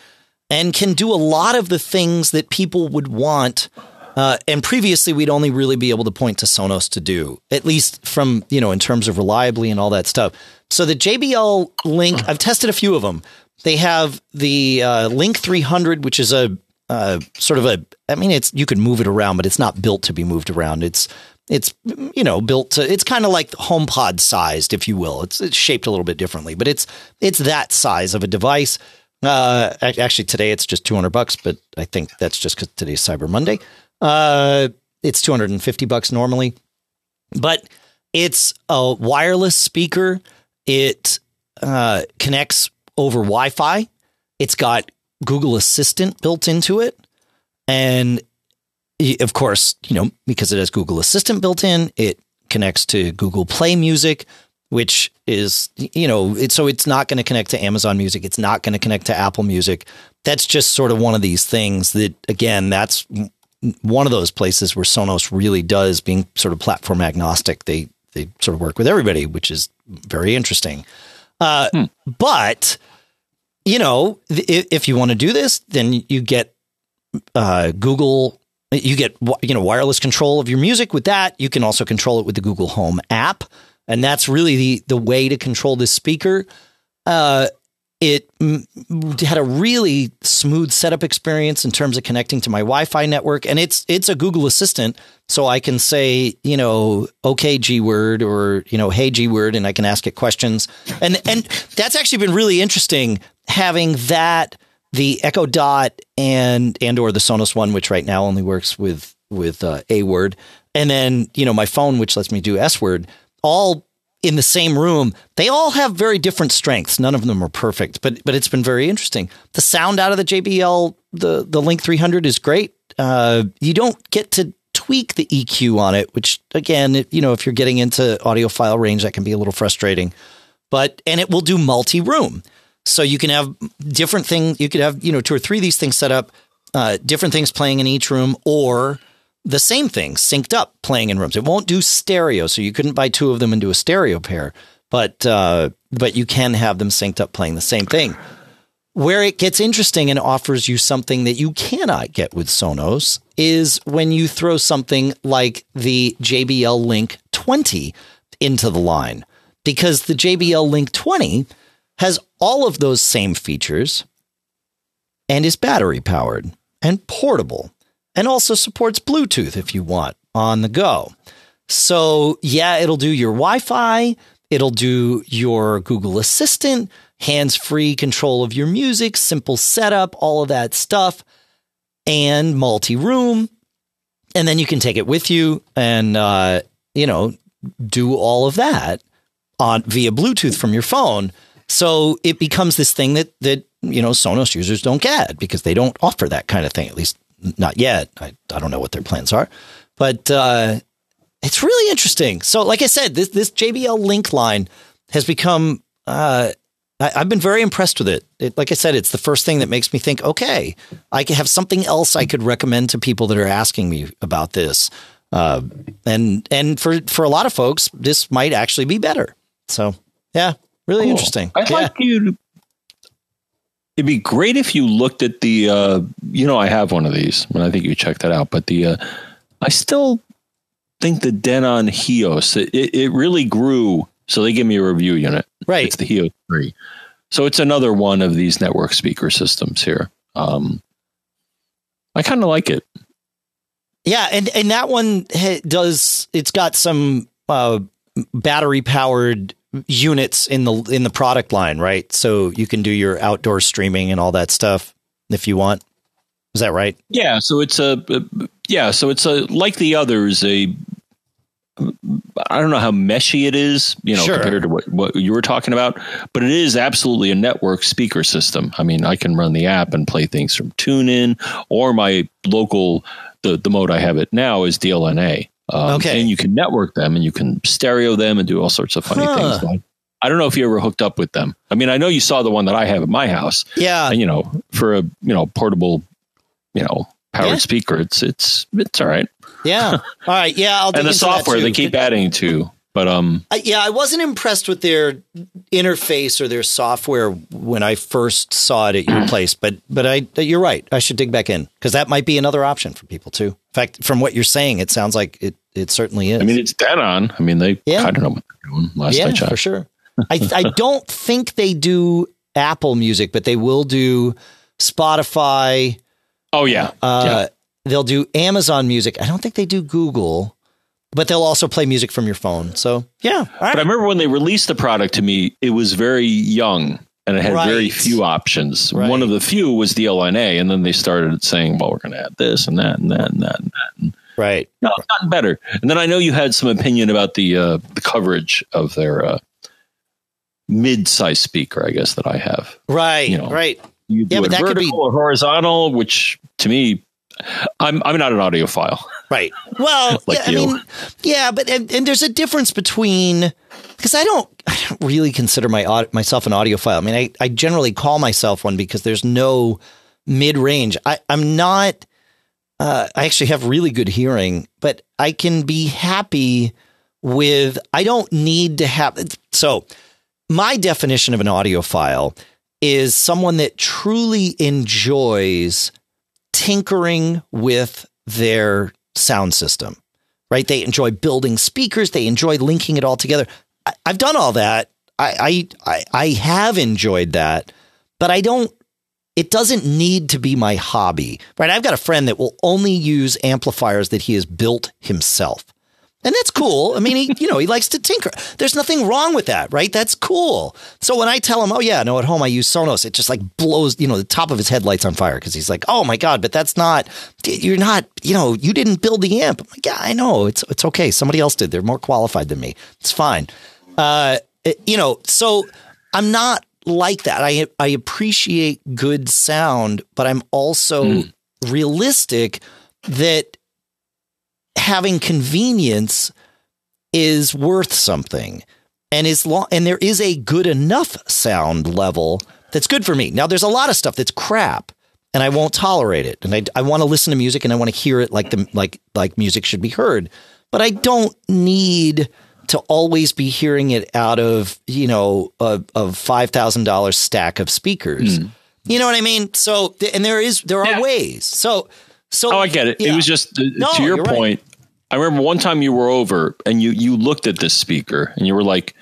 and can do a lot of the things that people would want. Uh, and previously, we'd only really be able to point to Sonos to do, at least from, you know, in terms of reliably and all that stuff. So the JBL Link, I've tested a few of them. They have the uh, Link 300, which is a uh, sort of a. I mean, it's you can move it around, but it's not built to be moved around. It's it's you know built to. It's kind of like HomePod sized, if you will. It's, it's shaped a little bit differently, but it's it's that size of a device. Uh, actually, today it's just two hundred bucks, but I think that's just because today's Cyber Monday. Uh, it's two hundred and fifty bucks normally, but it's a wireless speaker. It uh, connects over Wi-Fi. It's got Google Assistant built into it. And of course, you know, because it has Google Assistant built in, it connects to Google Play Music, which is, you know, it, so it's not going to connect to Amazon Music. It's not going to connect to Apple Music. That's just sort of one of these things that, again, that's one of those places where Sonos really does being sort of platform agnostic. They, they sort of work with everybody, which is very interesting. Uh, hmm. But you know, if you want to do this, then you get uh, Google. You get you know wireless control of your music with that. You can also control it with the Google Home app, and that's really the the way to control this speaker. Uh, it had a really smooth setup experience in terms of connecting to my Wi-Fi network, and it's it's a Google Assistant, so I can say you know OK G word or you know Hey G word, and I can ask it questions, and and that's actually been really interesting having that the Echo Dot and and or the Sonos one, which right now only works with with uh, A word, and then you know my phone, which lets me do S word, all in the same room, they all have very different strengths. None of them are perfect, but but it's been very interesting. The sound out of the JBL the the Link 300 is great. Uh, you don't get to tweak the EQ on it, which again, you know, if you're getting into audiophile range, that can be a little frustrating. But and it will do multi room, so you can have different things. You could have you know two or three of these things set up, uh, different things playing in each room, or the same thing synced up playing in rooms. It won't do stereo, so you couldn't buy two of them and do a stereo pair, but uh, but you can have them synced up playing the same thing. Where it gets interesting and offers you something that you cannot get with Sonos is when you throw something like the JBL Link 20 into the line, because the JBL Link 20 has all of those same features and is battery powered and portable and also supports Bluetooth if you want on the go. So, yeah, it'll do your Wi Fi, it'll do your Google Assistant, hands free control of your music, simple setup, all of that stuff, and multi room. And then you can take it with you and, uh, you know, do all of that on via Bluetooth from your phone. So it becomes this thing that that you know Sonos users don't get because they don't offer that kind of thing. At least not yet. I, I don't know what their plans are, but uh, it's really interesting. So, like I said, this this JBL Link line has become. Uh, I, have been very impressed with it. it. Like I said, it's the first thing that makes me think, okay, I could have something else I could recommend to people that are asking me about this. Uh, and and for for a lot of folks, this might actually be better. So, yeah, really cool. interesting. I'd yeah. like you to It'd be great if you looked at the, uh, you know, I have one of these, and I think you checked that out. But the, uh, I still think the Denon HEOS, it, it really grew. So they give me a review unit. Right. It's the HEOS 3. So it's another one of these network speaker systems here. Um, I kind of like it. Yeah, and and that one does. It's got some uh, battery powered units in the in the product line, right? So you can do your outdoor streaming and all that stuff if you want. Is that right? Yeah. So it's a, yeah. So it's a like the others. A I don't know how meshy it is, you know, sure. compared to what, what you were talking about, but it is absolutely a network speaker system. I mean, I can run the app and play things from TuneIn or my local the the mode I have it now is DLNA. Um, okay. And you can network them and you can stereo them and do all sorts of funny huh. things. I don't know if you ever hooked up with them. I mean, I know you saw the one that I have at my house. Yeah. And, you know, for a, you know, portable, you know, powered yeah. speaker, it's, it's, it's all right. Yeah. All right. Yeah. I'll and the software they keep adding to. But um, yeah, I wasn't impressed with their interface or their software when I first saw it at your place. But but I you're right. I should dig back in because that might be another option for people too. In fact, from what you're saying, it sounds like it it certainly is. I mean, it's dead Denon. I mean, they yeah. I don't know what they're doing. Last yeah, for sure. I I don't think they do Apple Music, but they will do Spotify. Oh yeah. Uh, yeah. They'll do Amazon Music. I don't think they do Google but they'll also play music from your phone. So yeah. But I remember when they released the product to me, it was very young and it had right. very few options. Right. One of the few was the LNA, and then they started saying, "Well, we're going to add this and that and that and that and that." Right. No, it's gotten better. And then I know you had some opinion about the uh, the coverage of their uh, mid-size speaker. I guess that I have. Right. You know, right. You yeah, but that vertical could be or horizontal, which to me I'm I'm not an audiophile. Right. Well, like yeah, I mean, yeah, but and, and, there's a difference between because I don't, I don't really consider my myself an audiophile. I mean, I, I generally call myself one because there's no mid range. I I'm not. Uh, I actually have really good hearing, but I can be happy with. I don't need to have. So, my definition of an audiophile is someone that truly enjoys tinkering with their sound system, right? They enjoy building speakers, they enjoy linking it all together. I, have done all that. I, I I have enjoyed that, but I don't. It doesn't need to be my hobby, right? I've got a friend that will only use amplifiers that he has built himself. And that's cool. I mean, he, you know, he likes to tinker. There's nothing wrong with that, right? That's cool. So when I tell him, oh, yeah, no, at home I use Sonos, it just like blows, you know, the top of his head lights on fire because he's like, oh my God, but that's not, you're not, you know, you didn't build the amp. I'm like, yeah, I know. It's, it's okay. Somebody else did. They're more qualified than me. It's fine. Uh, you know, so I'm not like that. I, I appreciate good sound, but I'm also mm. realistic that having convenience is worth something and is long and there is a good enough sound level that's good for me. Now there's a lot of stuff that's crap and I won't tolerate it. And I, I want to listen to music and I want to hear it like the like like music should be heard. But I don't need to always be hearing it out of, you know, a, a $5,000 stack of speakers. Mm. You know what I mean? So and there is there are yeah. ways. So so oh, I get it. Yeah. It was just uh, no, to your point. Right. I remember one time you were over and you you looked at this speaker and you were like,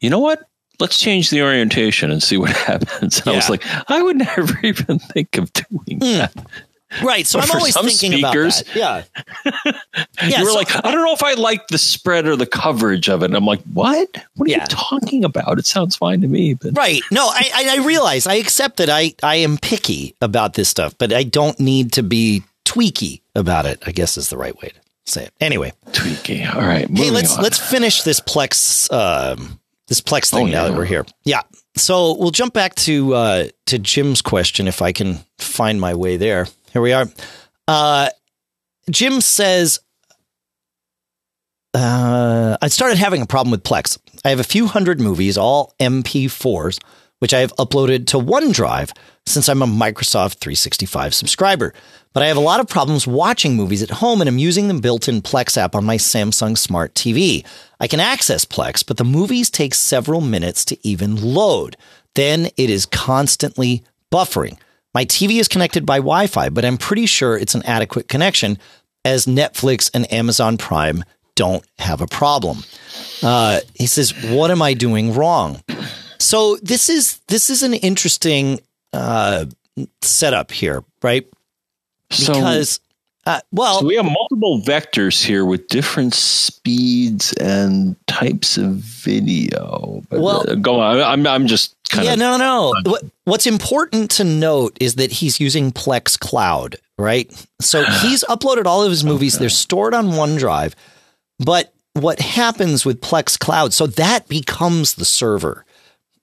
you know what? Let's change the orientation and see what happens. Yeah. I was like, I would never even think of doing mm. that. Right. So but I'm always thinking speakers, about that. Yeah. yeah you were so, like, I don't know if I like the spread or the coverage of it. And I'm like, what? What are yeah. you talking about? It sounds fine to me. But right. No, I, I realize I accept that I, I am picky about this stuff, but I don't need to be tweaky about it, I guess is the right way to say it. Anyway. Tweaky. All right. Hey, let's on. let's finish this Plex um, this Plex thing oh, yeah. now that we're here. Yeah. So we'll jump back to uh, to Jim's question if I can find my way there. Here we are. Uh, Jim says, uh, I started having a problem with Plex. I have a few hundred movies, all MP4s, which I have uploaded to OneDrive since I'm a Microsoft 365 subscriber. But I have a lot of problems watching movies at home and I'm using the built in Plex app on my Samsung Smart TV. I can access Plex, but the movies take several minutes to even load. Then it is constantly buffering. My TV is connected by Wi Fi, but I'm pretty sure it's an adequate connection as Netflix and Amazon Prime don't have a problem. Uh, he says, What am I doing wrong? So this is this is an interesting uh, setup here, right? Because so, uh, well, so we have multiple vectors here with different speeds and types of video. Well, uh, go on. I'm I'm just kind yeah, of no, no. What, what's important to note is that he's using Plex Cloud, right? So he's uploaded all of his movies. Okay. They're stored on OneDrive, but what happens with Plex Cloud? So that becomes the server,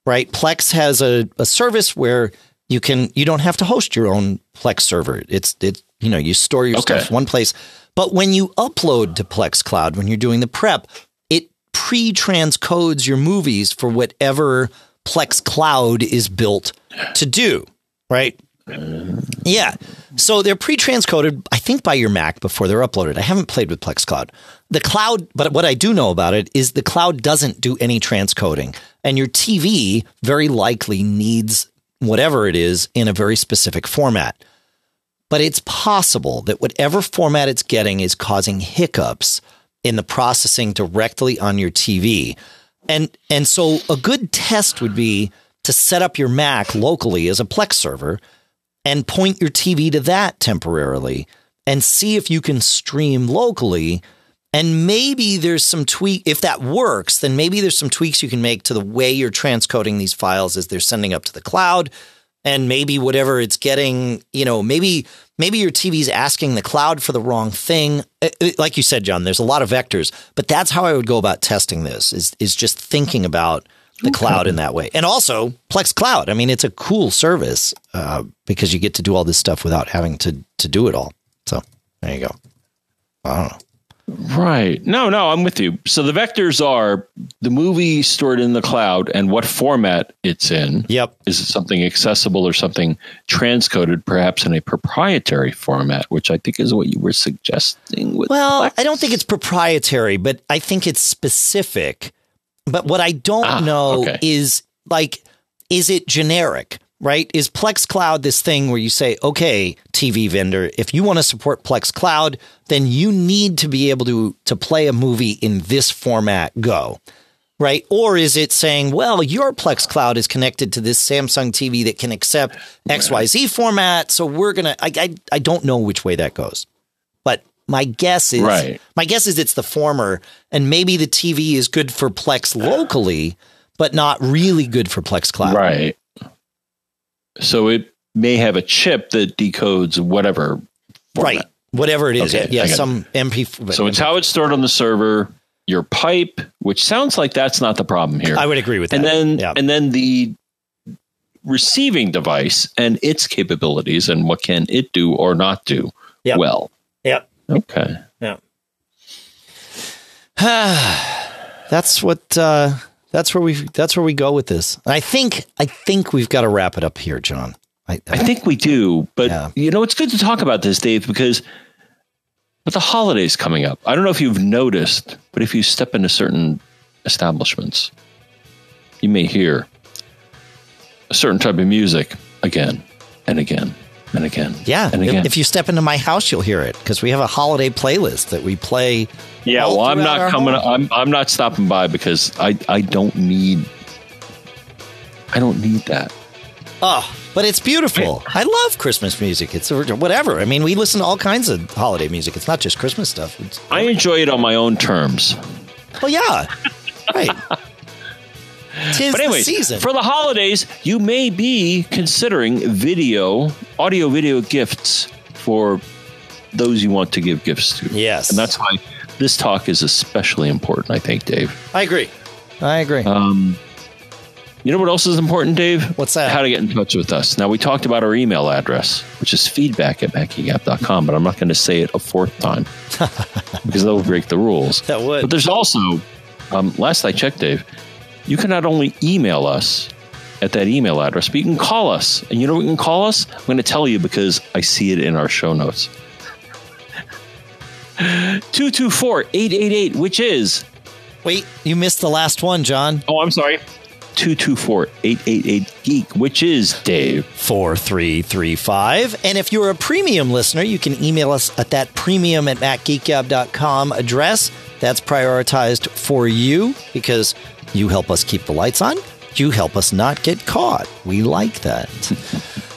right? Plex has a, a service where you can you don't have to host your own Plex server. It's it you know you store your okay. stuff one place. But when you upload to Plex Cloud, when you're doing the prep, it pre-transcodes your movies for whatever Plex Cloud is built to do. Right? Yeah. So they're pre-transcoded, I think, by your Mac before they're uploaded. I haven't played with Plex Cloud. The cloud, but what I do know about it is the cloud doesn't do any transcoding, and your TV very likely needs whatever it is in a very specific format. But it's possible that whatever format it's getting is causing hiccups in the processing directly on your TV. And and so a good test would be to set up your Mac locally as a Plex server and point your TV to that temporarily and see if you can stream locally and maybe there's some tweak if that works, then maybe there's some tweaks you can make to the way you're transcoding these files as they're sending up to the cloud. And maybe whatever it's getting, you know, maybe maybe your TV's asking the cloud for the wrong thing. Like you said, John, there's a lot of vectors, but that's how I would go about testing this is is just thinking about the okay. cloud in that way. And also Plex Cloud. I mean, it's a cool service uh, because you get to do all this stuff without having to to do it all. So there you go. I don't know. Right. No, no, I'm with you. So the vectors are the movie stored in the cloud and what format it's in. Yep. Is it something accessible or something transcoded, perhaps in a proprietary format, which I think is what you were suggesting with Well, Plex? I don't think it's proprietary, but I think it's specific. But what I don't ah, know okay. is like is it generic? Right? Is Plex Cloud this thing where you say, okay, TV vendor, if you want to support Plex Cloud, then you need to be able to to play a movie in this format. Go right? Or is it saying, well, your Plex Cloud is connected to this Samsung TV that can accept XYZ format, so we're gonna. I, I I don't know which way that goes, but my guess is Right. my guess is it's the former, and maybe the TV is good for Plex locally, but not really good for Plex Cloud. Right. So it may have a chip that decodes whatever. Right. Whatever it is, Okay, yeah, some MP. So it's how it's stored on the server, your pipe, which sounds like that's not the problem here. I would agree with that. and then yeah. and then the receiving device and its capabilities and what can it do or not do Yep. well. Yep. Okay. Yeah. that's what uh that's where we that's where we go with this. And I think I think we've got to wrap it up here, John. I, I think we do, but Yeah. you know, it's good to talk about this, Dave, because with the holidays coming up, I don't know if you've noticed, but if you step into certain establishments, you may hear a certain type of music again and again and again. yeah, and if, again. if you step into my house, you'll hear it because we have a holiday playlist that we play. yeah, all well, I'm not coming. home. I'm I'm not stopping by because I I don't need. I don't need that. Oh, but it's beautiful. I love Christmas music. It's whatever. I mean, we listen to all kinds of holiday music. It's not just Christmas stuff. It's, I enjoy it on my own terms. well, yeah, right. Tis But the season. for the holidays, you may be considering video, audio video gifts for those you want to give gifts to. Yes. And that's why this talk is especially important, I think, Dave. I agree. I agree. Um, you know what else is important, Dave? What's that? How to get in touch with us. Now, we talked about our email address, which is feedback at macgeekgab.com, but I'm not going to say it a fourth time because that will break the rules. That would. But there's also, um, last I checked, Dave, you can not only email us at that email address, but you can call us. And you know what you can call us? I'm going to tell you because I see it in our show notes. 224 888, which is, Wait, you missed the last one, John. oh, I'm sorry, 224 888 Geek, which is Dave. 4335. And if you're a premium listener, you can email us at that premium at macgeekgab.com address. That's prioritized for you because you help us keep the lights on. You help us not get caught. We like that.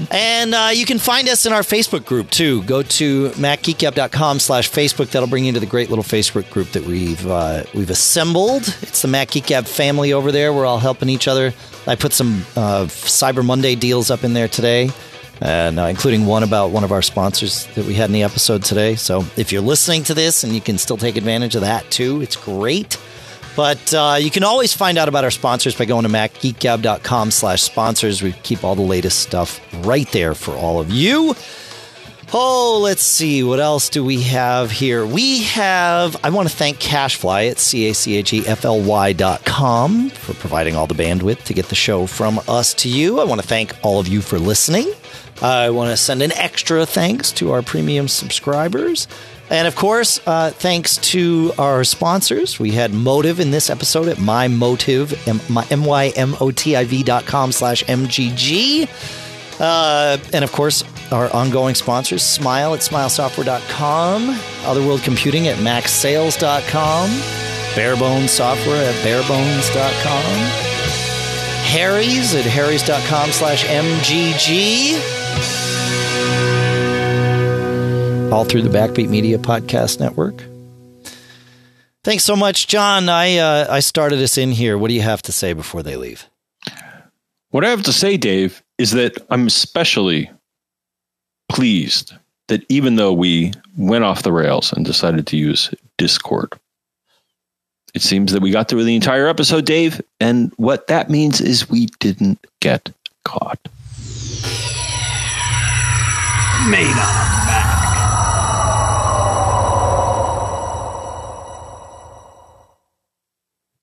and uh, you can find us in our Facebook group too. Go to macgeekgab.com slash Facebook. That'll bring you to the great little Facebook group that we've uh, we've assembled. It's the Mac Geek family over there. We're all helping each other. I put some uh, Cyber Monday deals up in there today, and uh, including one about one of our sponsors that we had in the episode today. So if you're listening to this and you can still take advantage of that too, it's great. But uh, you can always find out about our sponsors by going to macgeekgab.com slash sponsors. We keep all the latest stuff right there for all of you. Oh, let's see. What else do we have here? We have, I want to thank CacheFly at C-A-C-H-E-F-L-Y dot com for providing all the bandwidth to get the show from us to you. I want to thank all of you for listening. I want to send an extra thanks to our premium subscribers. And of course, uh, thanks to our sponsors. We had Motiv in this episode at mymotiv, M-Y-M-O-T-I-V dot com slash M-G-G. Uh, and of course, our ongoing sponsors, Smile at smilesoftware.com, Other World Computing at macsales.com, Barebones Software at barebones.com, Harry's at harrys.com slash MGG. All through the Backbeat Media Podcast Network. Thanks so much, John. I uh, I started us in here. What do you have to say before they leave? What I have to say, Dave, is that I'm especially pleased that even though we went off the rails and decided to use Discord, it seems that we got through the entire episode, Dave. And what that means is we didn't get caught. Made on a